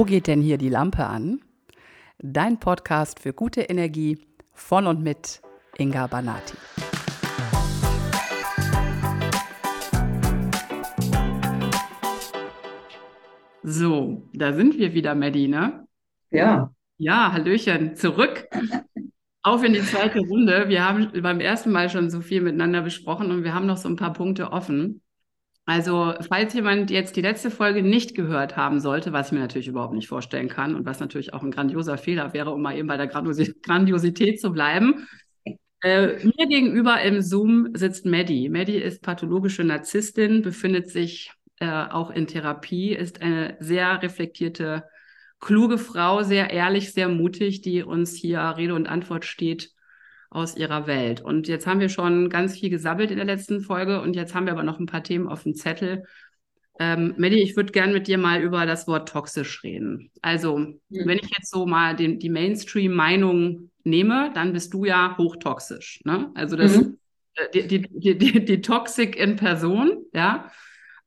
Wo geht denn hier die Lampe an? Dein Podcast für gute Energie von und mit Inga Banati. So, da sind wir wieder, Maddie, ne? Ja. Ja, Hallöchen, zurück. Auf in die zweite Runde. Wir haben beim ersten Mal schon so viel miteinander besprochen und wir haben noch so ein paar Punkte offen. Also, falls jemand jetzt die letzte Folge nicht gehört haben sollte, was ich mir natürlich überhaupt nicht vorstellen kann und was natürlich auch ein grandioser Fehler wäre, um mal eben bei der Grandiosität zu bleiben. Äh, mir gegenüber im Zoom sitzt Maddie. Maddie ist pathologische Narzisstin, befindet sich äh, auch in Therapie, ist eine sehr reflektierte, kluge Frau, sehr ehrlich, sehr mutig, die uns hier Rede und Antwort steht aus ihrer Welt. Und jetzt haben wir schon ganz viel gesabbelt in der letzten Folge und jetzt haben wir aber noch ein paar Themen auf dem Zettel. Ähm, Melly, ich würde gerne mit dir mal über das Wort toxisch reden. Also, mhm. wenn ich jetzt so mal den, die Mainstream-Meinung nehme, dann bist du ja hochtoxisch. Ne? Also das, mhm. die, die, die, die, die Toxik in Person, ja.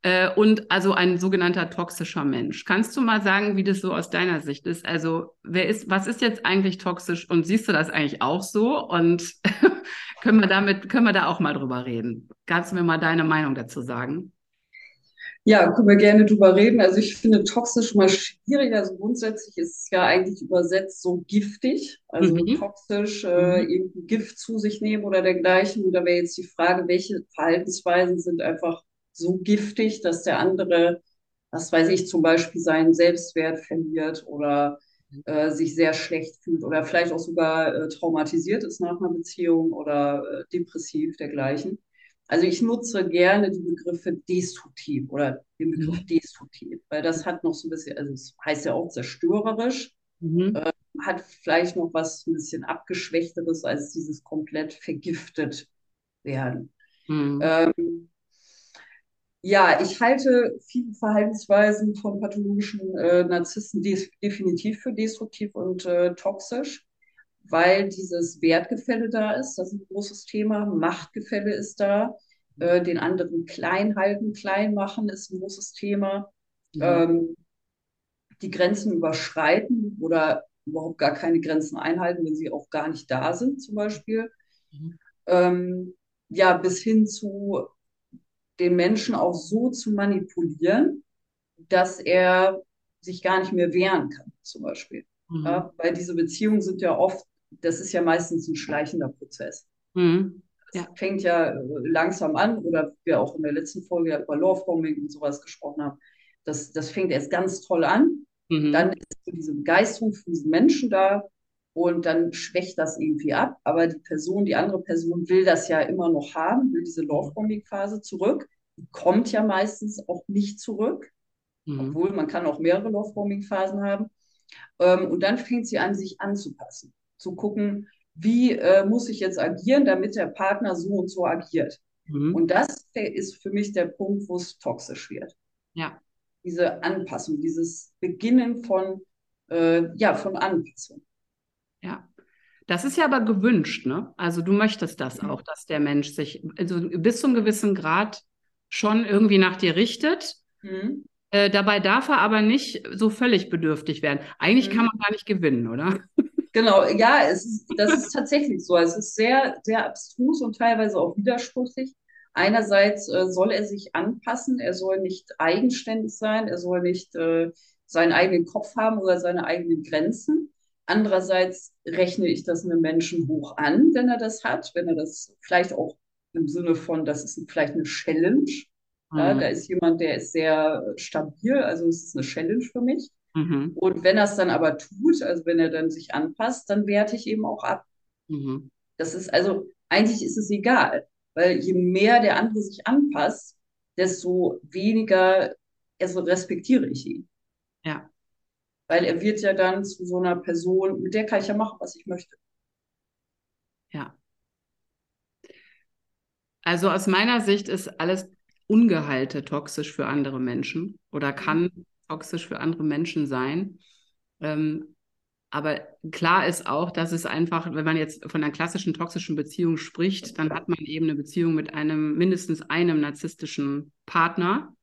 Äh, und also ein sogenannter toxischer Mensch. Kannst du mal sagen, wie das so aus deiner Sicht ist? Also, wer ist, was ist jetzt eigentlich toxisch und siehst du das eigentlich auch so? Und können wir damit, können wir da auch mal drüber reden? Kannst du mir mal deine Meinung dazu sagen? Ja, können wir gerne drüber reden. Also ich finde toxisch mal schwierig. Also grundsätzlich ist es ja eigentlich übersetzt so giftig. Also mhm. toxisch, äh, mhm. irgendwie Gift zu sich nehmen oder dergleichen. Und da wäre jetzt die Frage, welche Verhaltensweisen sind einfach so giftig, dass der andere, was weiß ich, zum Beispiel seinen Selbstwert verliert oder äh, sich sehr schlecht fühlt oder vielleicht auch sogar äh, traumatisiert ist nach einer Beziehung oder äh, depressiv dergleichen. Also ich nutze gerne die Begriffe destruktiv oder den Begriff mhm. destruktiv, weil das hat noch so ein bisschen, also es heißt ja auch zerstörerisch, mhm. äh, hat vielleicht noch was ein bisschen abgeschwächteres als dieses komplett vergiftet werden. Mhm. Ähm, ja, ich halte viele Verhaltensweisen von pathologischen äh, Narzissten de definitiv für destruktiv und äh, toxisch, weil dieses Wertgefälle da ist. Das ist ein großes Thema. Machtgefälle ist da. Äh, den anderen klein halten, klein machen ist ein großes Thema. Ja. Ähm, die Grenzen überschreiten oder überhaupt gar keine Grenzen einhalten, wenn sie auch gar nicht da sind, zum Beispiel. Mhm. Ähm, ja, bis hin zu den Menschen auch so zu manipulieren, dass er sich gar nicht mehr wehren kann, zum Beispiel. Mhm. Ja, weil diese Beziehungen sind ja oft, das ist ja meistens ein schleichender Prozess. Mhm. Ja. Das fängt ja äh, langsam an, oder wir auch in der letzten Folge ja über Love-Bombing und sowas gesprochen haben. Das, das fängt erst ganz toll an. Mhm. Dann ist so diese Begeisterung für diesen Menschen da und dann schwächt das irgendwie ab. Aber die Person, die andere Person will das ja immer noch haben, will diese Love-Bombing-Phase zurück. Die kommt ja meistens auch nicht zurück, mhm. obwohl man kann auch mehrere Love-Bombing-Phasen haben. Ähm, und dann fängt sie an, sich anzupassen, zu gucken, wie äh, muss ich jetzt agieren, damit der Partner so und so agiert. Mhm. Und das ist für mich der Punkt, wo es toxisch wird. Ja. Diese Anpassung, dieses Beginnen von, äh, ja, von Anpassung. Ja. Das ist ja aber gewünscht, ne? Also du möchtest das mhm. auch, dass der Mensch sich also bis zu einem gewissen Grad schon irgendwie nach dir richtet. Mhm. Äh, dabei darf er aber nicht so völlig bedürftig werden. Eigentlich mhm. kann man gar nicht gewinnen, oder? Genau, ja, ist, das ist tatsächlich so. Es ist sehr, sehr abstrus und teilweise auch widersprüchlich. Einerseits äh, soll er sich anpassen, er soll nicht eigenständig sein, er soll nicht äh, seinen eigenen Kopf haben oder seine eigenen Grenzen. Andererseits rechne ich das einem Menschen hoch an, wenn er das hat, wenn er das vielleicht auch im Sinne von, das ist vielleicht eine Challenge. Mhm. Ja, da ist jemand, der ist sehr stabil, also es ist eine Challenge für mich. Mhm. Und wenn er es dann aber tut, also wenn er dann sich anpasst, dann werte ich eben auch ab. Mhm. Das ist also, eigentlich ist es egal, weil je mehr der andere sich anpasst, desto weniger also respektiere ich ihn. Ja. Weil er wird ja dann zu so einer Person, mit der kann ich ja machen, was ich möchte. Ja. Also aus meiner Sicht ist alles Ungehalte toxisch für andere Menschen oder kann toxisch für andere Menschen sein. Ähm, aber klar ist auch, dass es einfach, wenn man jetzt von einer klassischen toxischen Beziehung spricht, dann hat man eben eine Beziehung mit einem, mindestens einem narzisstischen Partner.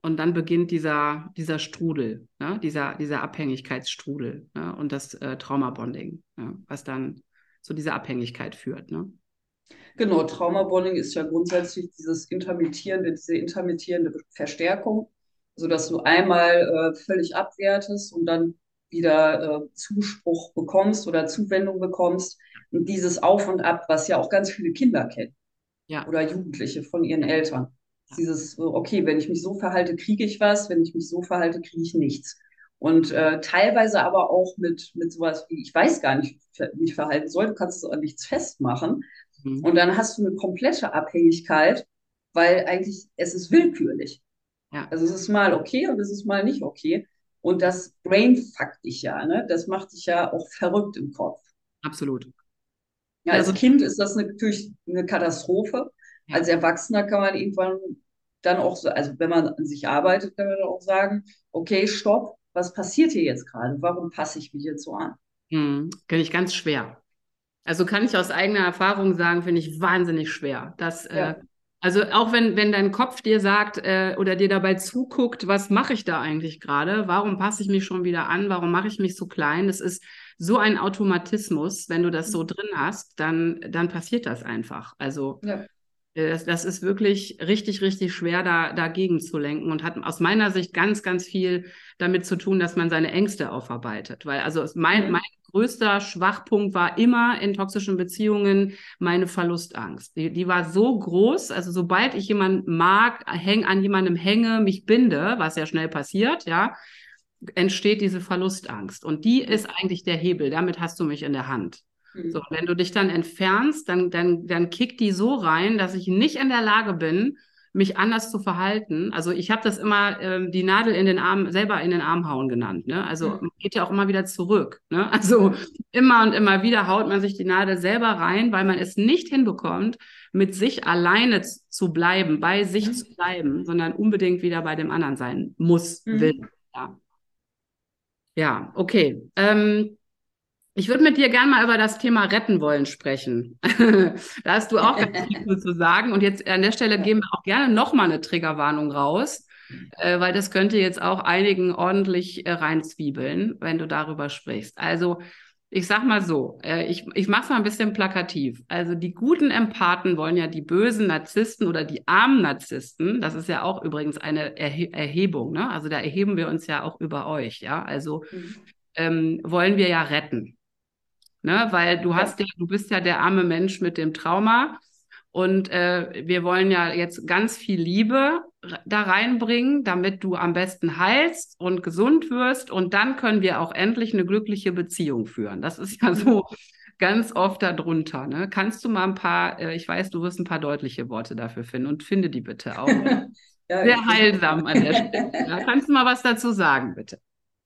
Und dann beginnt dieser, dieser Strudel, ne? dieser, dieser Abhängigkeitsstrudel ne? und das äh, Traumabonding, ne? was dann zu dieser Abhängigkeit führt. Ne? Genau, Traumabonding ist ja grundsätzlich dieses intermittierende, diese intermittierende Verstärkung, sodass du einmal äh, völlig abwertest und dann wieder äh, Zuspruch bekommst oder Zuwendung bekommst. Und dieses Auf und Ab, was ja auch ganz viele Kinder kennen ja. oder Jugendliche von ihren Eltern. Dieses, okay, wenn ich mich so verhalte, kriege ich was, wenn ich mich so verhalte, kriege ich nichts. Und äh, teilweise aber auch mit, mit sowas wie, ich weiß gar nicht, wie ich mich verhalten soll, du kannst es an nichts festmachen. Mhm. Und dann hast du eine komplette Abhängigkeit, weil eigentlich es ist willkürlich. Ja. Also es ist mal okay und es ist mal nicht okay. Und das brainfuckt dich ja, ne? Das macht dich ja auch verrückt im Kopf. Absolut. Ja, als also, Kind ist das natürlich eine Katastrophe. Ja. Als Erwachsener kann man irgendwann dann auch so, also wenn man an sich arbeitet, kann man auch sagen, okay, stopp, was passiert hier jetzt gerade? Warum passe ich mich jetzt so an? Hm, Finde ich ganz schwer. Also kann ich aus eigener Erfahrung sagen, finde ich wahnsinnig schwer. Dass, äh, ja. äh, also auch wenn, wenn dein Kopf dir sagt äh, oder dir dabei zuguckt, was mache ich da eigentlich gerade? Warum passe ich mich schon wieder an? Warum mache ich mich so klein? Das ist so ein Automatismus, wenn du das so mhm. drin hast, dann, dann passiert das einfach. Also ja. Äh, das, das, ist wirklich richtig, richtig schwer, da, dagegen zu lenken und hat aus meiner Sicht ganz, ganz viel damit zu tun, dass man seine Ängste aufarbeitet. Weil also mein, mein größter Schwachpunkt war immer in toxischen Beziehungen meine Verlustangst. Die, die war so groß, also sobald ich jemanden mag, häng, an jemandem hänge, mich binde, was ja schnell passiert, ja, entsteht diese Verlustangst. Und die ist eigentlich der Hebel. Damit hast du mich in der Hand. Mhm. So, wenn du dich dann entfernst, dann, dann, dann kickt die so rein, dass ich nicht in der Lage bin, mich anders zu verhalten. Also ich habe das immer ähm, die Nadel in den Arm, selber in den Arm hauen genannt. Ne? Also mhm. geht ja auch immer wieder zurück. Ne? Also immer und immer wieder haut man sich die Nadel selber rein, weil man es nicht hinbekommt, mit sich alleine zu bleiben, bei sich mhm. zu bleiben, sondern unbedingt wieder bei dem anderen sein muss, mhm. will. Ja, ja okay. Ähm, ich würde mit dir gerne mal über das Thema retten wollen sprechen. da hast du auch ganz viel zu sagen. Und jetzt an der Stelle geben wir auch gerne nochmal eine Triggerwarnung raus, äh, weil das könnte jetzt auch einigen ordentlich äh, reinzwiebeln, wenn du darüber sprichst. Also ich sag mal so, äh, ich, ich mache es mal ein bisschen plakativ. Also die guten Empathen wollen ja die bösen Narzissten oder die armen Narzissten, das ist ja auch übrigens eine Erhe Erhebung, ne? Also da erheben wir uns ja auch über euch, ja. Also mhm. ähm, wollen wir ja retten. Ne? Weil du hast ja, du bist ja der arme Mensch mit dem Trauma. Und äh, wir wollen ja jetzt ganz viel Liebe da reinbringen, damit du am besten heilst und gesund wirst. Und dann können wir auch endlich eine glückliche Beziehung führen. Das ist ja so ganz oft darunter. Ne? Kannst du mal ein paar, äh, ich weiß, du wirst ein paar deutliche Worte dafür finden und finde die bitte auch. ja, Sehr heilsam an der Stelle. Ja, kannst du mal was dazu sagen, bitte?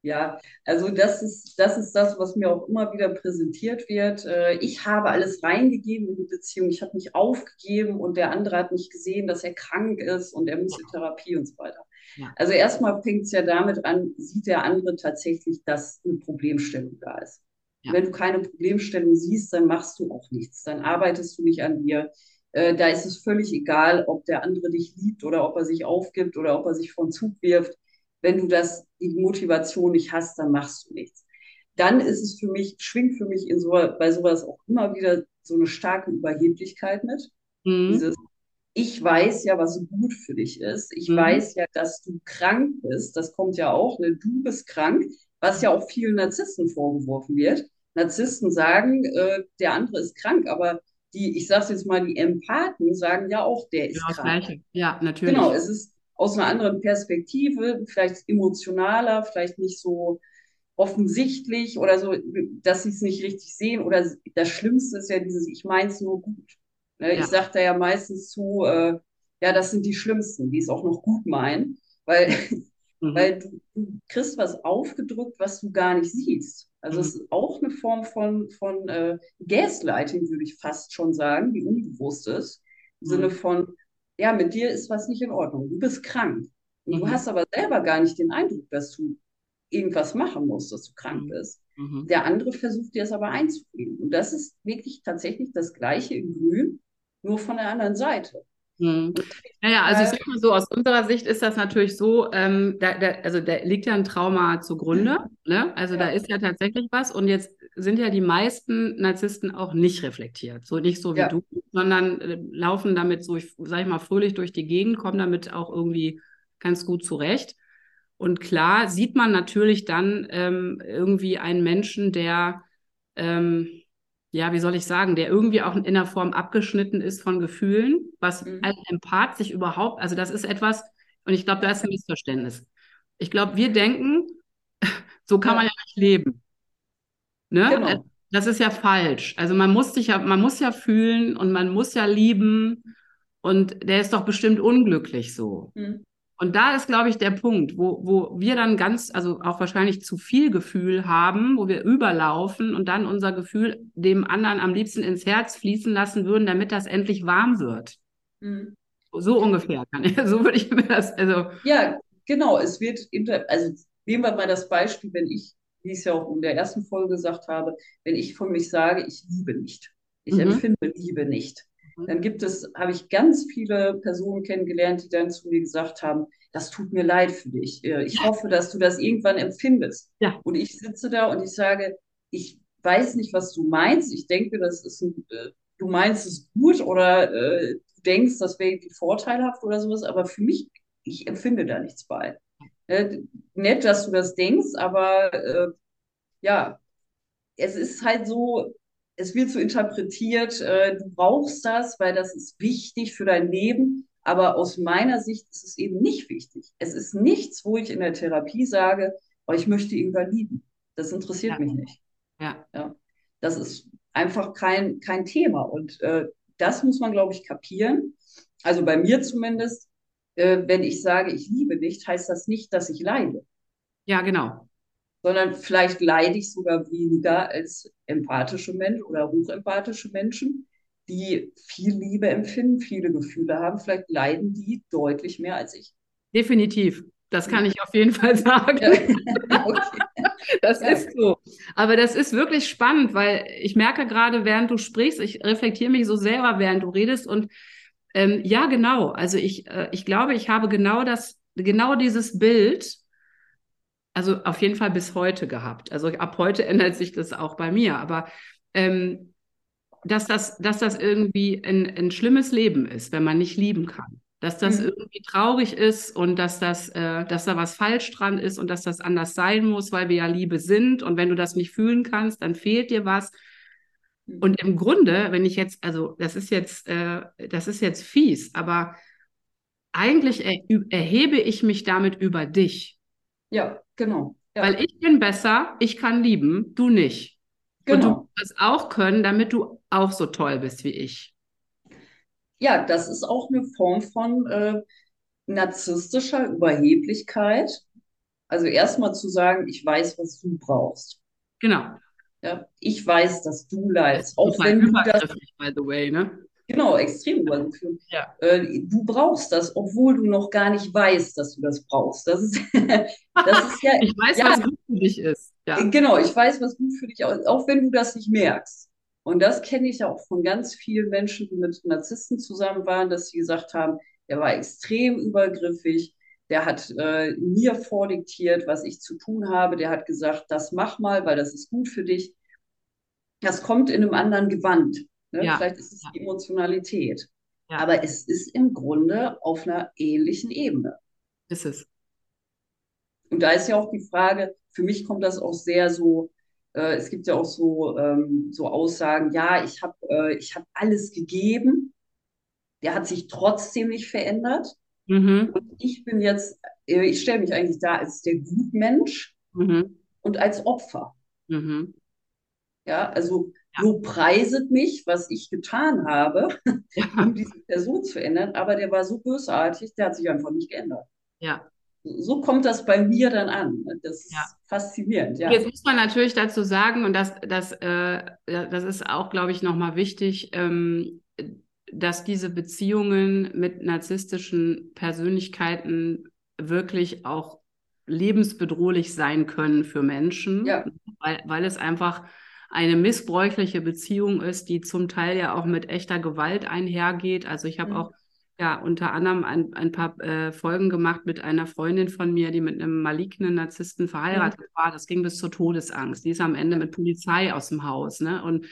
Ja, also das ist, das ist das, was mir auch immer wieder präsentiert wird. Äh, ich habe alles reingegeben in die Beziehung, ich habe mich aufgegeben und der andere hat nicht gesehen, dass er krank ist und er muss in Therapie und so weiter. Ja. Also erstmal fängt es ja damit an, sieht der andere tatsächlich, dass eine Problemstellung da ist. Ja. Wenn du keine Problemstellung siehst, dann machst du auch nichts, dann arbeitest du nicht an dir. Äh, da ist es völlig egal, ob der andere dich liebt oder ob er sich aufgibt oder ob er sich von Zug wirft wenn du das, die Motivation nicht hast, dann machst du nichts. Dann ist es für mich, schwingt für mich in so, bei sowas auch immer wieder so eine starke Überheblichkeit mit. Mhm. Dieses, ich weiß ja, was gut für dich ist. Ich mhm. weiß ja, dass du krank bist. Das kommt ja auch, ne? du bist krank, was ja auch vielen Narzissten vorgeworfen wird. Narzissten sagen, äh, der andere ist krank, aber die, ich sag's jetzt mal, die Empathen sagen ja auch, der ist ja, krank. Gleiche. Ja, natürlich. Genau, es ist, aus einer anderen Perspektive, vielleicht emotionaler, vielleicht nicht so offensichtlich oder so, dass sie es nicht richtig sehen. Oder das Schlimmste ist ja dieses, ich meine es nur gut. Ne? Ja. Ich sage da ja meistens zu, äh, ja, das sind die Schlimmsten, die es auch noch gut meinen, weil, mhm. weil du, du, kriegst was aufgedrückt, was du gar nicht siehst. Also mhm. es ist auch eine Form von, von äh, Gaslighting, würde ich fast schon sagen, die unbewusst ist. Im mhm. Sinne von, ja, mit dir ist was nicht in Ordnung, du bist krank. Und mhm. du hast aber selber gar nicht den Eindruck, dass du irgendwas machen musst, dass du krank mhm. bist. Mhm. Der andere versucht dir es aber einzufrieden. Und das ist wirklich tatsächlich das Gleiche in Grün, nur von der anderen Seite. Hm. Naja, also ich sag mal so, aus unserer Sicht ist das natürlich so, ähm, da, da, also da liegt ja ein Trauma zugrunde, ne? Also ja. da ist ja tatsächlich was und jetzt sind ja die meisten Narzissten auch nicht reflektiert. So nicht so wie ja. du, sondern äh, laufen damit so, ich, sag ich mal, fröhlich durch die Gegend, kommen damit auch irgendwie ganz gut zurecht. Und klar sieht man natürlich dann ähm, irgendwie einen Menschen, der ähm, ja, wie soll ich sagen, der irgendwie auch in der Form abgeschnitten ist von Gefühlen, was mhm. ein Empath sich überhaupt, also das ist etwas, und ich glaube, da ist ein Missverständnis. Ich glaube, wir denken, so kann man ja nicht leben. Ne? Genau. Äh, das ist ja falsch. Also man muss sich ja, man muss ja fühlen und man muss ja lieben und der ist doch bestimmt unglücklich so. Mhm. Und da ist, glaube ich, der Punkt, wo, wo wir dann ganz, also auch wahrscheinlich zu viel Gefühl haben, wo wir überlaufen und dann unser Gefühl dem anderen am liebsten ins Herz fließen lassen würden, damit das endlich warm wird. Mhm. So ungefähr kann ich, so würde ich mir das, also. Ja, genau, es wird, also nehmen wir mal das Beispiel, wenn ich, wie ich es ja auch in der ersten Folge gesagt habe, wenn ich von mich sage, ich liebe nicht. Ich mhm. empfinde Liebe nicht. Mhm. Dann gibt es, habe ich ganz viele Personen kennengelernt, die dann zu mir gesagt haben, das tut mir leid für dich. Äh, ich hoffe, dass du das irgendwann empfindest. Ja. Und ich sitze da und ich sage, ich weiß nicht, was du meinst. Ich denke, das ist ein, äh, du meinst es gut oder äh, du denkst, das wäre irgendwie vorteilhaft oder sowas, aber für mich, ich empfinde da nichts bei. Äh, nett, dass du das denkst, aber äh, ja, es ist halt so, es wird so interpretiert, äh, du brauchst das, weil das ist wichtig für dein Leben. Aber aus meiner Sicht ist es eben nicht wichtig. Es ist nichts, wo ich in der Therapie sage, oh, ich möchte ihn lieben. Das interessiert ja. mich nicht. Ja. ja. Das ist einfach kein, kein Thema. Und äh, das muss man, glaube ich, kapieren. Also bei mir zumindest, äh, wenn ich sage, ich liebe nicht, heißt das nicht, dass ich leide. Ja, genau sondern vielleicht leide ich sogar weniger als empathische Menschen oder hochempathische Menschen, die viel Liebe empfinden, viele Gefühle haben. Vielleicht leiden die deutlich mehr als ich. Definitiv. Das kann ich auf jeden Fall sagen. Ja. okay. Das ja. ist so. Aber das ist wirklich spannend, weil ich merke gerade, während du sprichst, ich reflektiere mich so selber, während du redest. Und ähm, ja, genau. Also ich, äh, ich glaube, ich habe genau das, genau dieses Bild also auf jeden Fall bis heute gehabt. Also ab heute ändert sich das auch bei mir. Aber ähm, dass, das, dass das irgendwie ein, ein schlimmes Leben ist, wenn man nicht lieben kann. Dass das mhm. irgendwie traurig ist und dass, das, äh, dass da was falsch dran ist und dass das anders sein muss, weil wir ja Liebe sind. Und wenn du das nicht fühlen kannst, dann fehlt dir was. Mhm. Und im Grunde, wenn ich jetzt, also das ist jetzt, äh, das ist jetzt fies, aber eigentlich er, erhebe ich mich damit über dich. Ja, genau. Ja. Weil ich bin besser, ich kann lieben, du nicht. Genau. Und du genau. musst es auch können, damit du auch so toll bist wie ich. Ja, das ist auch eine Form von äh, narzisstischer Überheblichkeit. Also erstmal zu sagen, ich weiß, was du brauchst. Genau. Ja, ich weiß, dass du leidest. Auch wenn du das, by the way, ne? Genau, extrem übergeführt. Ja. Äh, du brauchst das, obwohl du noch gar nicht weißt, dass du das brauchst. Das ist, das ist ja. ich weiß, ja, was gut für dich ist. Ja. Genau, ich weiß, was gut für dich ist, auch wenn du das nicht merkst. Und das kenne ich ja auch von ganz vielen Menschen, die mit Narzissten zusammen waren, dass sie gesagt haben, der war extrem übergriffig, der hat äh, mir vordiktiert, was ich zu tun habe, der hat gesagt, das mach mal, weil das ist gut für dich. Das kommt in einem anderen Gewand. Ne? Ja. Vielleicht ist es die Emotionalität. Ja. Aber es ist im Grunde auf einer ähnlichen Ebene. Ist es. Und da ist ja auch die Frage, für mich kommt das auch sehr so, äh, es gibt ja auch so, ähm, so Aussagen, ja, ich habe äh, hab alles gegeben, der hat sich trotzdem nicht verändert. Mhm. Und ich bin jetzt, äh, ich stelle mich eigentlich da als der Gutmensch mhm. und als Opfer. Mhm. Ja, also ja. lobpreiset mich, was ich getan habe, ja. um diese Person zu ändern, aber der war so bösartig, der hat sich einfach nicht geändert. Ja. So kommt das bei mir dann an. Das ist ja. faszinierend. Ja. Jetzt muss man natürlich dazu sagen, und das, das, äh, das ist auch, glaube ich, nochmal wichtig, ähm, dass diese Beziehungen mit narzisstischen Persönlichkeiten wirklich auch lebensbedrohlich sein können für Menschen, ja. weil, weil es einfach eine missbräuchliche Beziehung ist, die zum Teil ja auch mit echter Gewalt einhergeht. Also ich habe mhm. auch ja unter anderem ein, ein paar äh, Folgen gemacht mit einer Freundin von mir, die mit einem malignen Narzissten verheiratet mhm. war. Das ging bis zur Todesangst. Die ist am Ende mit Polizei aus dem Haus. Ne? Und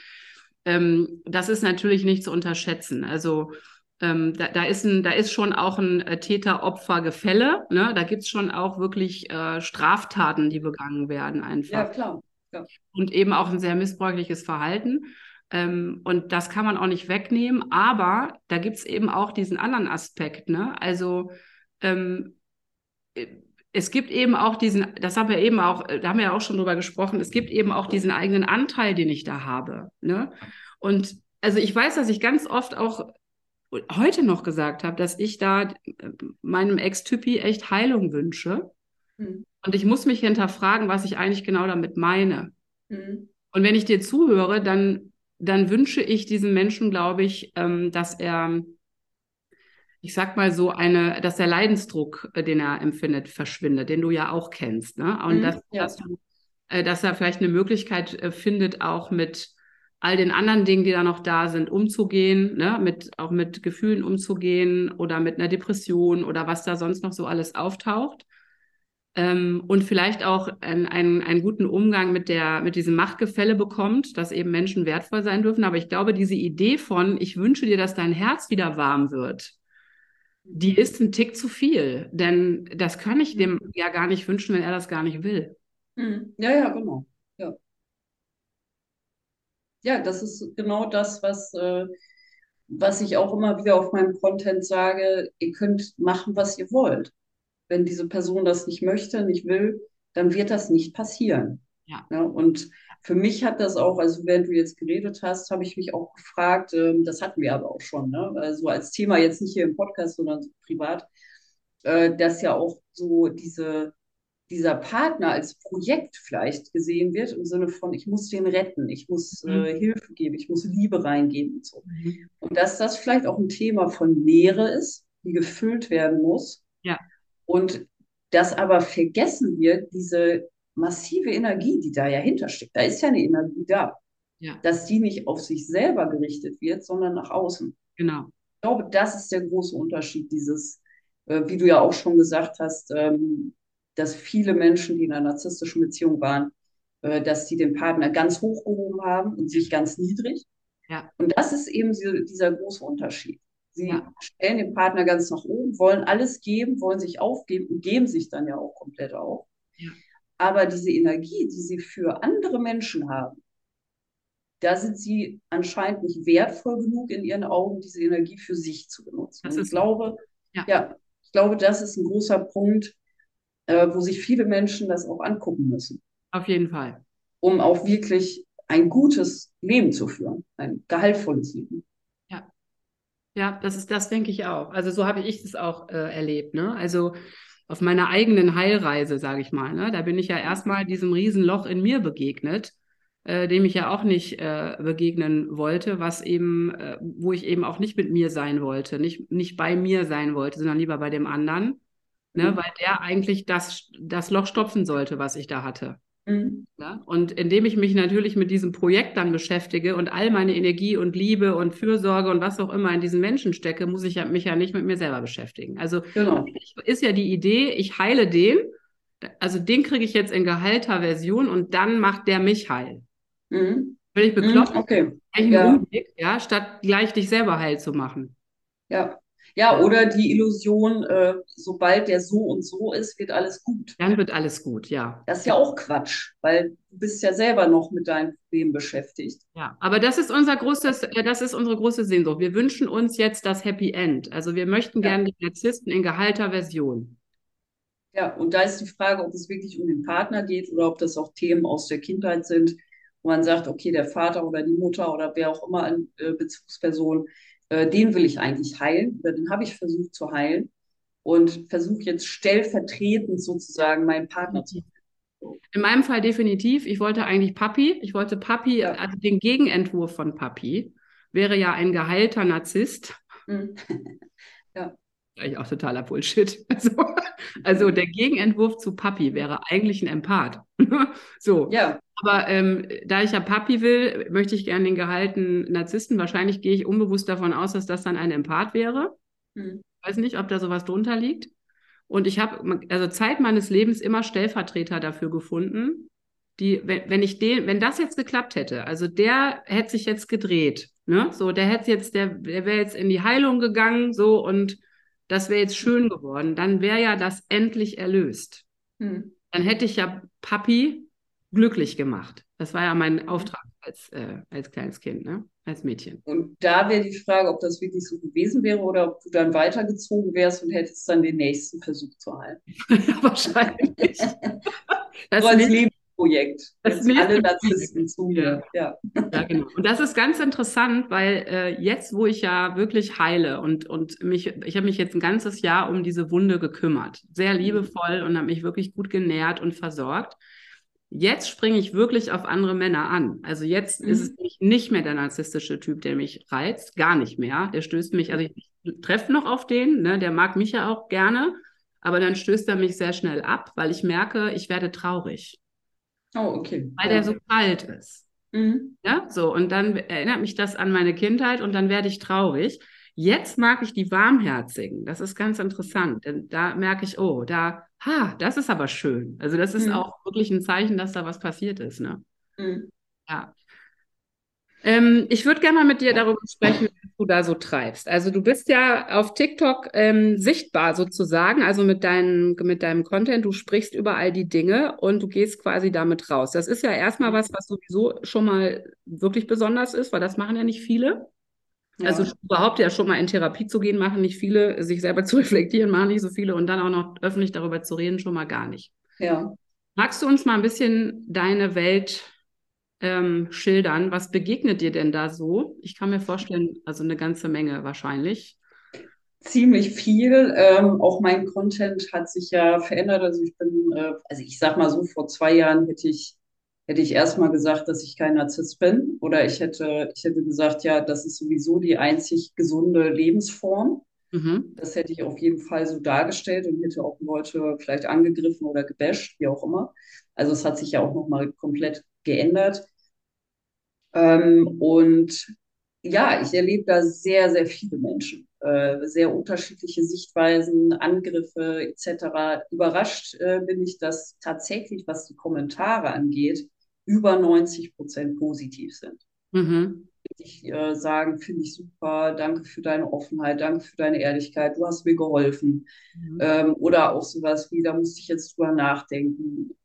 ähm, das ist natürlich nicht zu unterschätzen. Also ähm, da, da, ist ein, da ist schon auch ein äh, Täter-Opfer-Gefälle. Ne? Da gibt es schon auch wirklich äh, Straftaten, die begangen werden einfach. Ja, klar. Ja. Und eben auch ein sehr missbräuchliches Verhalten. Ähm, und das kann man auch nicht wegnehmen. Aber da gibt es eben auch diesen anderen Aspekt. Ne? Also ähm, äh, es gibt eben auch diesen, das haben wir eben auch, da haben wir ja auch schon drüber gesprochen, es gibt eben auch diesen eigenen Anteil, den ich da habe. Ne? Und also ich weiß, dass ich ganz oft auch heute noch gesagt habe, dass ich da meinem Ex-Typi echt Heilung wünsche. Mhm. Und ich muss mich hinterfragen, was ich eigentlich genau damit meine. Mhm. Und wenn ich dir zuhöre, dann, dann wünsche ich diesem Menschen, glaube ich, ähm, dass er ich sag mal so, eine, dass der Leidensdruck, äh, den er empfindet, verschwindet, den du ja auch kennst. Ne? Und mhm, dass, ja. dass, äh, dass, er vielleicht eine Möglichkeit äh, findet, auch mit all den anderen Dingen, die da noch da sind, umzugehen, ne? mit, auch mit Gefühlen umzugehen oder mit einer Depression oder was da sonst noch so alles auftaucht. Ähm, und vielleicht auch einen, einen, einen guten Umgang mit, der, mit diesem Machtgefälle bekommt, dass eben Menschen wertvoll sein dürfen. Aber ich glaube, diese Idee von, ich wünsche dir, dass dein Herz wieder warm wird, die ist ein Tick zu viel. Denn das kann ich dem ja gar nicht wünschen, wenn er das gar nicht will. Mhm. Ja, ja, genau. Ja. ja, das ist genau das, was, äh, was ich auch immer wieder auf meinem Content sage. Ihr könnt machen, was ihr wollt. Wenn diese Person das nicht möchte, nicht will, dann wird das nicht passieren. Ja. ja und für mich hat das auch, also während du jetzt geredet hast, habe ich mich auch gefragt, ähm, das hatten wir aber auch schon, ne? also als Thema jetzt nicht hier im Podcast, sondern so privat, äh, dass ja auch so diese, dieser Partner als Projekt vielleicht gesehen wird, im Sinne von, ich muss den retten, ich muss äh, mhm. Hilfe geben, ich muss Liebe reingeben und so. Mhm. Und dass das vielleicht auch ein Thema von Lehre ist, die gefüllt werden muss. Ja. Und dass aber vergessen wird, diese massive Energie, die da ja hintersteckt. Da ist ja eine Energie da. Ja. Dass die nicht auf sich selber gerichtet wird, sondern nach außen. Genau. Ich glaube, das ist der große Unterschied, dieses, äh, wie du ja auch schon gesagt hast, ähm, dass viele Menschen, die in einer narzisstischen Beziehung waren, äh, dass sie den Partner ganz hochgehoben haben und sich ganz niedrig. Ja. Und das ist eben dieser große Unterschied. Sie ja. stellen den Partner ganz nach oben, wollen alles geben, wollen sich aufgeben und geben sich dann ja auch komplett auf. Ja. Aber diese Energie, die sie für andere Menschen haben, da sind sie anscheinend nicht wertvoll genug in ihren Augen, diese Energie für sich zu benutzen. Das ist ich glaube, ja. ja. ich glaube, das ist ein großer Punkt, äh, wo sich viele Menschen das auch angucken müssen. Auf jeden Fall. Um auch wirklich ein gutes Leben zu führen, ein gehaltvolles Leben. Ja. Ja, das ist, das denke ich auch. Also so habe ich das auch äh, erlebt. Ne? Also auf meiner eigenen Heilreise, sage ich mal. Ne? Da bin ich ja erstmal diesem Riesenloch in mir begegnet, äh, dem ich ja auch nicht äh, begegnen wollte, was eben, äh, wo ich eben auch nicht mit mir sein wollte, nicht, nicht bei mir sein wollte, sondern lieber bei dem anderen, ne? Mhm. weil der eigentlich das, das Loch stopfen sollte, was ich da hatte. Mhm. Ja? Und indem ich mich natürlich mit diesem Projekt dann beschäftige und all meine Energie und Liebe und Fürsorge und was auch immer in diesen Menschen stecke, muss ich mich ja nicht mit mir selber beschäftigen. Also genau. ist ja die Idee, ich heile den, also den kriege ich jetzt in geheilter Version und dann macht der mich heil. Mhm. Will ich bekloppt? Mhm, okay. Ja. Umweg, ja, statt gleich dich selber heil zu machen. Ja, ja, oder die Illusion, äh, sobald der so und so ist, wird alles gut. Dann wird alles gut, ja. Das ist ja auch Quatsch, weil du bist ja selber noch mit deinem Problem beschäftigt. Ja, aber das ist unser großes, äh, das ist unsere große Sehnsucht. Wir wünschen uns jetzt das Happy End. Also wir möchten ja. gerne die Narzissten in geheilter Version. Ja, und da ist die Frage, ob es wirklich um den Partner geht oder ob das auch Themen aus der Kindheit sind, wo man sagt, okay, der Vater oder die Mutter oder wer auch immer eine äh, Bezugsperson äh, den will ich eigentlich heilen oder den habe ich versucht zu heilen und versuche jetzt stellvertretend sozusagen meinen Partner zu in meinem Fall definitiv. Ich wollte eigentlich Papi. Ich wollte Papi, ja. also den Gegenentwurf von Papi wäre ja ein geheilter Narzisst. Mhm. ja. Eigentlich auch totaler Bullshit. Also, also der Gegenentwurf zu Papi wäre eigentlich ein Empath. so. Ja. Aber ähm, da ich ja Papi will, möchte ich gerne den gehaltenen Narzissten. Wahrscheinlich gehe ich unbewusst davon aus, dass das dann ein Empath wäre. Mhm. weiß nicht, ob da sowas drunter liegt. Und ich habe also Zeit meines Lebens immer Stellvertreter dafür gefunden, die, wenn, wenn ich den, wenn das jetzt geklappt hätte, also der hätte sich jetzt gedreht, ne? So, der hätte jetzt, der, der wäre jetzt in die Heilung gegangen, so und das wäre jetzt schön geworden, dann wäre ja das endlich erlöst. Hm. Dann hätte ich ja Papi glücklich gemacht. Das war ja mein Auftrag als, äh, als kleines Kind, ne? als Mädchen. Und da wäre die Frage, ob das wirklich so gewesen wäre oder ob du dann weitergezogen wärst und hättest dann den nächsten Versuch zu halten. ja, wahrscheinlich. das so als Lebensprojekt. Das alle Narzissten zu mir. Ja. ja, genau. Und das ist ganz interessant, weil äh, jetzt, wo ich ja wirklich heile und, und mich, ich habe mich jetzt ein ganzes Jahr um diese Wunde gekümmert. Sehr mhm. liebevoll und habe mich wirklich gut genährt und versorgt. Jetzt springe ich wirklich auf andere Männer an. Also jetzt mhm. ist es nicht mehr der narzisstische Typ, der mich reizt, gar nicht mehr. Der stößt mich, also ich, treffe noch auf den, ne, der mag mich ja auch gerne, aber dann stößt er mich sehr schnell ab, weil ich merke, ich werde traurig. Oh, okay. Weil der so kalt ist. Mhm. Ja, so, und dann erinnert mich das an meine Kindheit und dann werde ich traurig. Jetzt mag ich die Warmherzigen. Das ist ganz interessant, denn da merke ich, oh, da ha, das ist aber schön. Also das ist mhm. auch wirklich ein Zeichen, dass da was passiert ist. Ne? Mhm. Ja. Ähm, ich würde gerne mal mit dir darüber sprechen, was du da so treibst. Also du bist ja auf TikTok ähm, sichtbar sozusagen, also mit, dein, mit deinem Content. Du sprichst über all die Dinge und du gehst quasi damit raus. Das ist ja erstmal was, was sowieso schon mal wirklich besonders ist, weil das machen ja nicht viele. Also überhaupt ja schon mal in Therapie zu gehen, machen nicht viele, sich selber zu reflektieren, machen nicht so viele und dann auch noch öffentlich darüber zu reden, schon mal gar nicht. Ja. Magst du uns mal ein bisschen deine Welt ähm, schildern? Was begegnet dir denn da so? Ich kann mir vorstellen, also eine ganze Menge wahrscheinlich. Ziemlich viel. Ähm, auch mein Content hat sich ja verändert. Also ich bin, äh, also ich sag mal so, vor zwei Jahren hätte ich hätte ich erstmal gesagt, dass ich kein Narzisst bin. Oder ich hätte, ich hätte gesagt, ja, das ist sowieso die einzig gesunde Lebensform. Mhm. Das hätte ich auf jeden Fall so dargestellt und hätte auch Leute vielleicht angegriffen oder gebasht, wie auch immer. Also es hat sich ja auch nochmal komplett geändert. Ähm, und ja, ich erlebe da sehr, sehr viele Menschen, äh, sehr unterschiedliche Sichtweisen, Angriffe etc. Überrascht äh, bin ich, dass tatsächlich, was die Kommentare angeht, über 90 Prozent positiv sind. Mhm. Ich äh, sagen, finde ich super, danke für deine Offenheit, danke für deine Ehrlichkeit, du hast mir geholfen. Mhm. Ähm, oder auch sowas wie, da musste ich jetzt drüber nachdenken.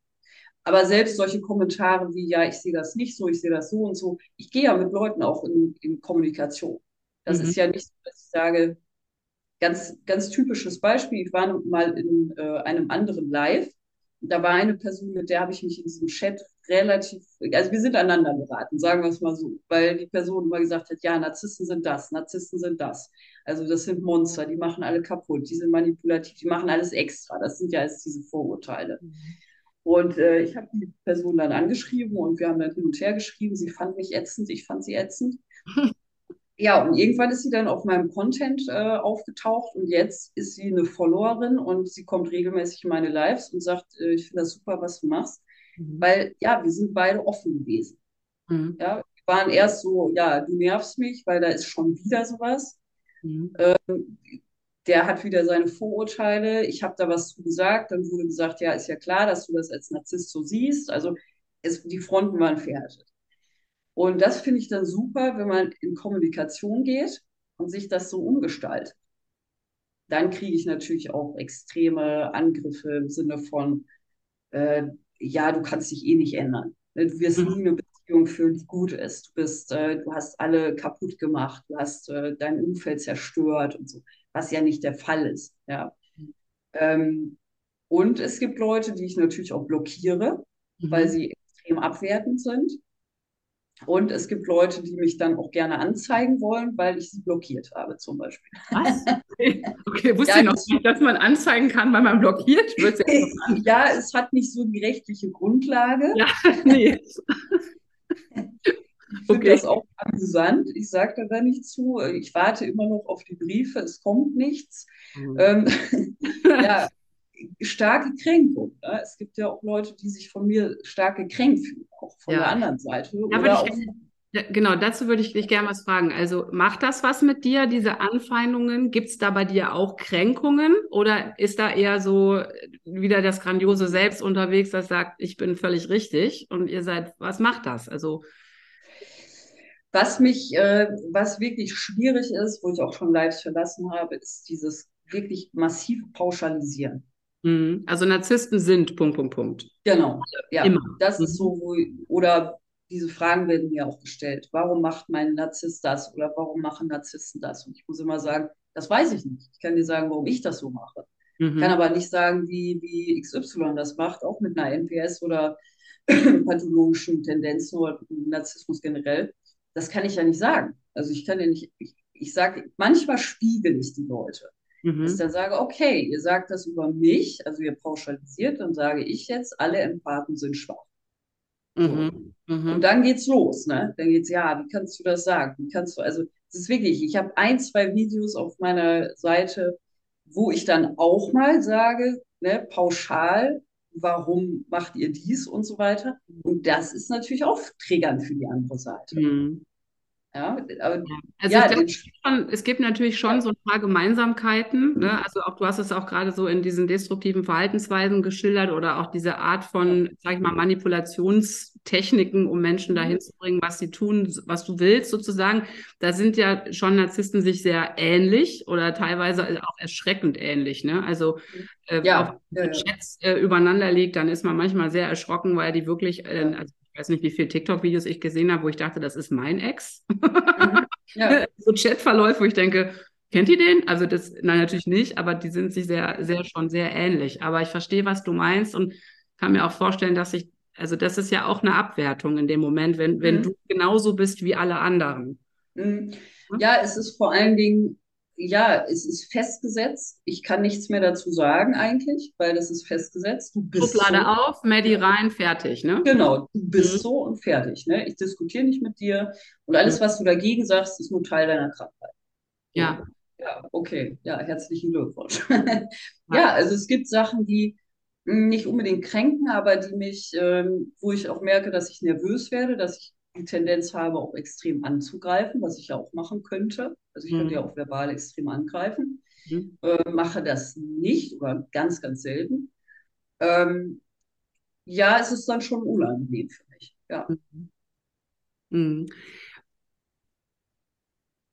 Aber selbst solche Kommentare wie, ja, ich sehe das nicht so, ich sehe das so und so, ich gehe ja mit Leuten auch in, in Kommunikation. Das mhm. ist ja nicht so, dass ich sage, ganz, ganz typisches Beispiel, ich war mal in äh, einem anderen Live, da war eine Person, mit der habe ich mich in diesem Chat relativ, also wir sind aneinander geraten, sagen wir es mal so, weil die Person immer gesagt hat, ja, Narzissten sind das, Narzissten sind das. Also das sind Monster, die machen alle kaputt, die sind manipulativ, die machen alles extra. Das sind ja jetzt diese Vorurteile. Mhm. Und äh, ich habe die Person dann angeschrieben und wir haben dann hin und her geschrieben. Sie fand mich ätzend, ich fand sie ätzend. ja, und irgendwann ist sie dann auf meinem Content äh, aufgetaucht und jetzt ist sie eine Followerin und sie kommt regelmäßig in meine Lives und sagt, äh, ich finde das super, was du machst. Mhm. Weil ja, wir sind beide offen gewesen. Mhm. Ja, wir waren erst so, ja, du nervst mich, weil da ist schon wieder sowas. Mhm. Ähm, der hat wieder seine Vorurteile. Ich habe da was zu gesagt. Dann wurde gesagt, ja, ist ja klar, dass du das als Narzisst so siehst. Also es, die Fronten waren verhärtet. Und das finde ich dann super, wenn man in Kommunikation geht und sich das so umgestaltet. Dann kriege ich natürlich auch extreme Angriffe im Sinne von, äh, ja, du kannst dich eh nicht ändern. Ne, du wirst mhm. nie eine Beziehung führen, die gut ist. Du bist, äh, du hast alle kaputt gemacht, du hast äh, dein Umfeld zerstört und so, was ja nicht der Fall ist. Ja. Ähm, und es gibt Leute, die ich natürlich auch blockiere, mhm. weil sie extrem abwertend sind. Und es gibt Leute, die mich dann auch gerne anzeigen wollen, weil ich sie blockiert habe, zum Beispiel. Was? Okay, wusste ja, ich noch nicht, dass man anzeigen kann, weil man blockiert wird. ja, es hat nicht so die rechtliche Grundlage. Ja, nee. Ich finde okay. das auch amüsant. Ich sage da nicht zu. Ich warte immer noch auf die Briefe. Es kommt nichts. Mhm. Ähm, ja, starke Kränkung. Ne? Es gibt ja auch Leute, die sich von mir stark gekränkt fühlen, auch von ja. der anderen Seite. Ja, würde ich, Ja, genau, dazu würde ich dich gerne was fragen. Also macht das was mit dir, diese Anfeindungen? Gibt es da bei dir auch Kränkungen oder ist da eher so wieder das grandiose Selbst unterwegs, das sagt, ich bin völlig richtig und ihr seid, was macht das? Also was mich, äh, was wirklich schwierig ist, wo ich auch schon Lives verlassen habe, ist dieses wirklich massive Pauschalisieren. Mhm. Also Narzissten sind Punkt, Punkt, Punkt. Genau, ja. Immer. Das ist so, wo, oder diese Fragen werden mir auch gestellt. Warum macht mein Narzisst das oder warum machen Narzissten das? Und ich muss immer sagen, das weiß ich nicht. Ich kann dir sagen, warum ich das so mache. Mhm. Kann aber nicht sagen, wie, wie XY das macht, auch mit einer NPS oder pathologischen Tendenzen oder Narzissmus generell. Das kann ich ja nicht sagen. Also ich kann ja nicht, ich, ich sage, manchmal spiegel ich die Leute. Mhm. Dass ich dann sage, okay, ihr sagt das über mich, also ihr pauschalisiert, dann sage ich jetzt, alle Empathen sind schwach. Mhm. Mhm. Und dann geht's los, ne? Dann geht's, ja, wie kannst du das sagen? Wie kannst du, also, es ist wirklich, ich habe ein, zwei Videos auf meiner Seite, wo ich dann auch mal sage, ne, pauschal, warum macht ihr dies und so weiter. Und das ist natürlich auch triggernd für die andere Seite. Mhm. Ja, also ja, schon, es gibt natürlich schon so ein paar Gemeinsamkeiten. Ne? Also auch du hast es auch gerade so in diesen destruktiven Verhaltensweisen geschildert oder auch diese Art von, sag ich mal, Manipulationstechniken, um Menschen dahin zu bringen, was sie tun, was du willst, sozusagen. Da sind ja schon Narzissten sich sehr ähnlich oder teilweise auch erschreckend ähnlich. Ne? Also äh, ja, auch ja, ja. Chats äh, übereinander liegt, dann ist man manchmal sehr erschrocken, weil die wirklich, äh, also ich weiß nicht, wie viele TikTok-Videos ich gesehen habe, wo ich dachte, das ist mein Ex. Mhm. Ja. so Chatverläufe, wo ich denke, kennt ihr den? Also das, nein, natürlich nicht, aber die sind sich sehr, sehr schon sehr ähnlich. Aber ich verstehe, was du meinst und kann mir auch vorstellen, dass ich, also das ist ja auch eine Abwertung in dem Moment, wenn, wenn mhm. du genauso bist wie alle anderen. Mhm. Ja, es ist vor allen Dingen ja, es ist festgesetzt. Ich kann nichts mehr dazu sagen eigentlich, weil das ist festgesetzt. Du bist Schublade so. auf, Maddie rein, fertig, ne? Genau, du bist mhm. so und fertig, ne? Ich diskutiere nicht mit dir und alles, was du dagegen sagst, ist nur Teil deiner Krankheit. Ja. Ja, okay. Ja, herzlichen Glückwunsch. ja, also es gibt Sachen, die nicht unbedingt kränken, aber die mich, ähm, wo ich auch merke, dass ich nervös werde, dass ich die Tendenz habe, auch extrem anzugreifen, was ich ja auch machen könnte. Also ich mhm. könnte ja auch verbal extrem angreifen. Mhm. Äh, mache das nicht oder ganz, ganz selten. Ähm, ja, es ist dann schon unangenehm für mich. Ja. Mhm. mhm.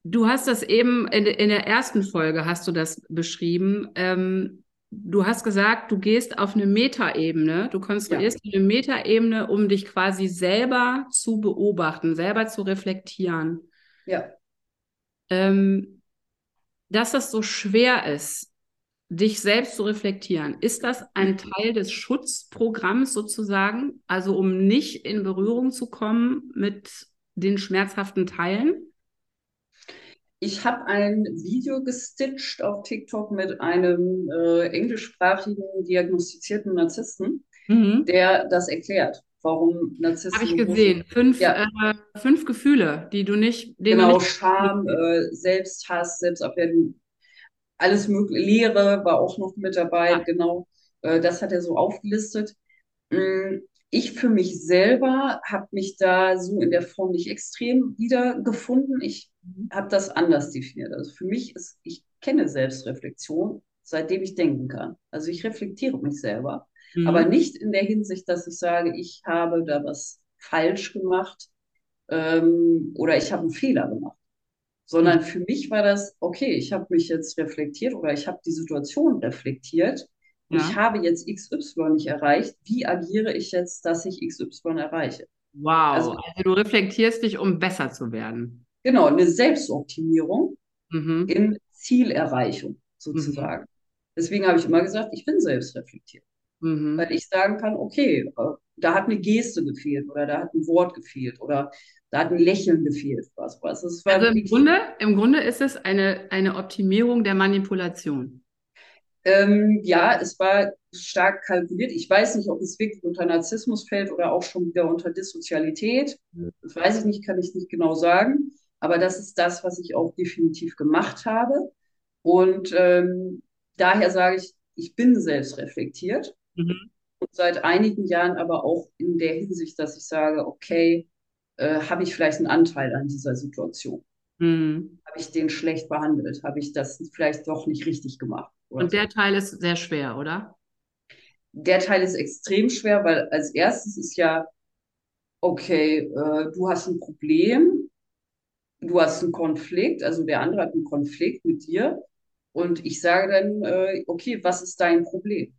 Du hast das eben in, in, der ersten Folge hast du das beschrieben. Ähm, du hast gesagt, du gehst auf eine Metaebene, du konstruierst ja. eine Metaebene, um dich quasi selber zu beobachten, selber zu reflektieren. Ja. Ähm, dass das so schwer ist, dich selbst zu reflektieren, ist das ein Teil des Schutzprogramms sozusagen? Also um nicht in Berührung zu kommen mit den schmerzhaften Teilen? ich habe ein Video gestitcht auf TikTok mit einem äh, englischsprachigen diagnostizierten Narzissten, mhm. der das erklärt, warum Narzissten. Habe ich gesehen. Fünf, ja. äh, fünf Gefühle, die du nicht. Genau, nicht Scham, äh, Selbsthass, Selbstabwehr, alles mögliche. Lehre war auch noch mit dabei, ja. genau. Äh, das hat er so aufgelistet. Mm, ich für mich selber habe mich da so in der Form nicht extrem wiedergefunden. Ich Mhm. habe das anders definiert. Also für mich ist, ich kenne Selbstreflexion, seitdem ich denken kann. Also ich reflektiere mich selber, mhm. aber nicht in der Hinsicht, dass ich sage, ich habe da was falsch gemacht ähm, oder ich habe einen Fehler gemacht. Sondern mhm. für mich war das, okay, ich habe mich jetzt reflektiert oder ich habe die Situation reflektiert. Ja. Ich habe jetzt XY nicht erreicht. Wie agiere ich jetzt, dass ich XY erreiche? Wow, also, also du reflektierst dich, um besser zu werden. Genau, eine Selbstoptimierung mhm. in Zielerreichung sozusagen. Mhm. Deswegen habe ich immer gesagt, ich bin selbstreflektiert. Mhm. Weil ich sagen kann, okay, äh, da hat eine Geste gefehlt oder da hat ein Wort gefehlt oder da hat ein Lächeln gefehlt. Was, was. also im Grunde, im Grunde ist es eine, eine Optimierung der Manipulation. Ähm, ja, es war stark kalkuliert. Ich weiß nicht, ob es wirklich unter Narzissmus fällt oder auch schon wieder unter Dissozialität. Das weiß ich nicht, kann ich nicht genau sagen. Aber das ist das, was ich auch definitiv gemacht habe. Und ähm, daher sage ich, ich bin selbst reflektiert. Mhm. Und seit einigen Jahren aber auch in der Hinsicht, dass ich sage, okay, äh, habe ich vielleicht einen Anteil an dieser Situation? Mhm. Habe ich den schlecht behandelt? Habe ich das vielleicht doch nicht richtig gemacht? Und der so? Teil ist sehr schwer, oder? Der Teil ist extrem schwer, weil als erstes ist ja, okay, äh, du hast ein Problem, du hast einen Konflikt, also der andere hat einen Konflikt mit dir und ich sage dann, äh, okay, was ist dein Problem?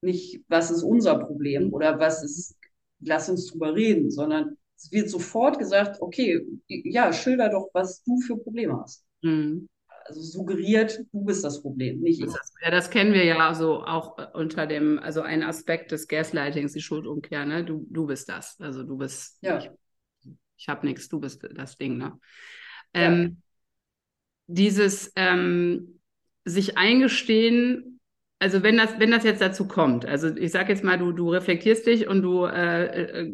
Nicht, was ist unser Problem oder was ist, lass uns drüber reden, sondern es wird sofort gesagt, okay, ja, schilder doch, was du für Probleme hast. Mhm. Also suggeriert, du bist das Problem, nicht ich. Ja, das kennen wir ja also auch unter dem, also ein Aspekt des Gaslightings, die Schuldumkehr, ne? Du, du bist das. Also du bist, ja. ich, ich habe nichts, du bist das Ding, ne? Ähm, ja. Dieses ähm, sich eingestehen, also wenn das, wenn das jetzt dazu kommt, also ich sage jetzt mal, du, du reflektierst dich und du äh, äh,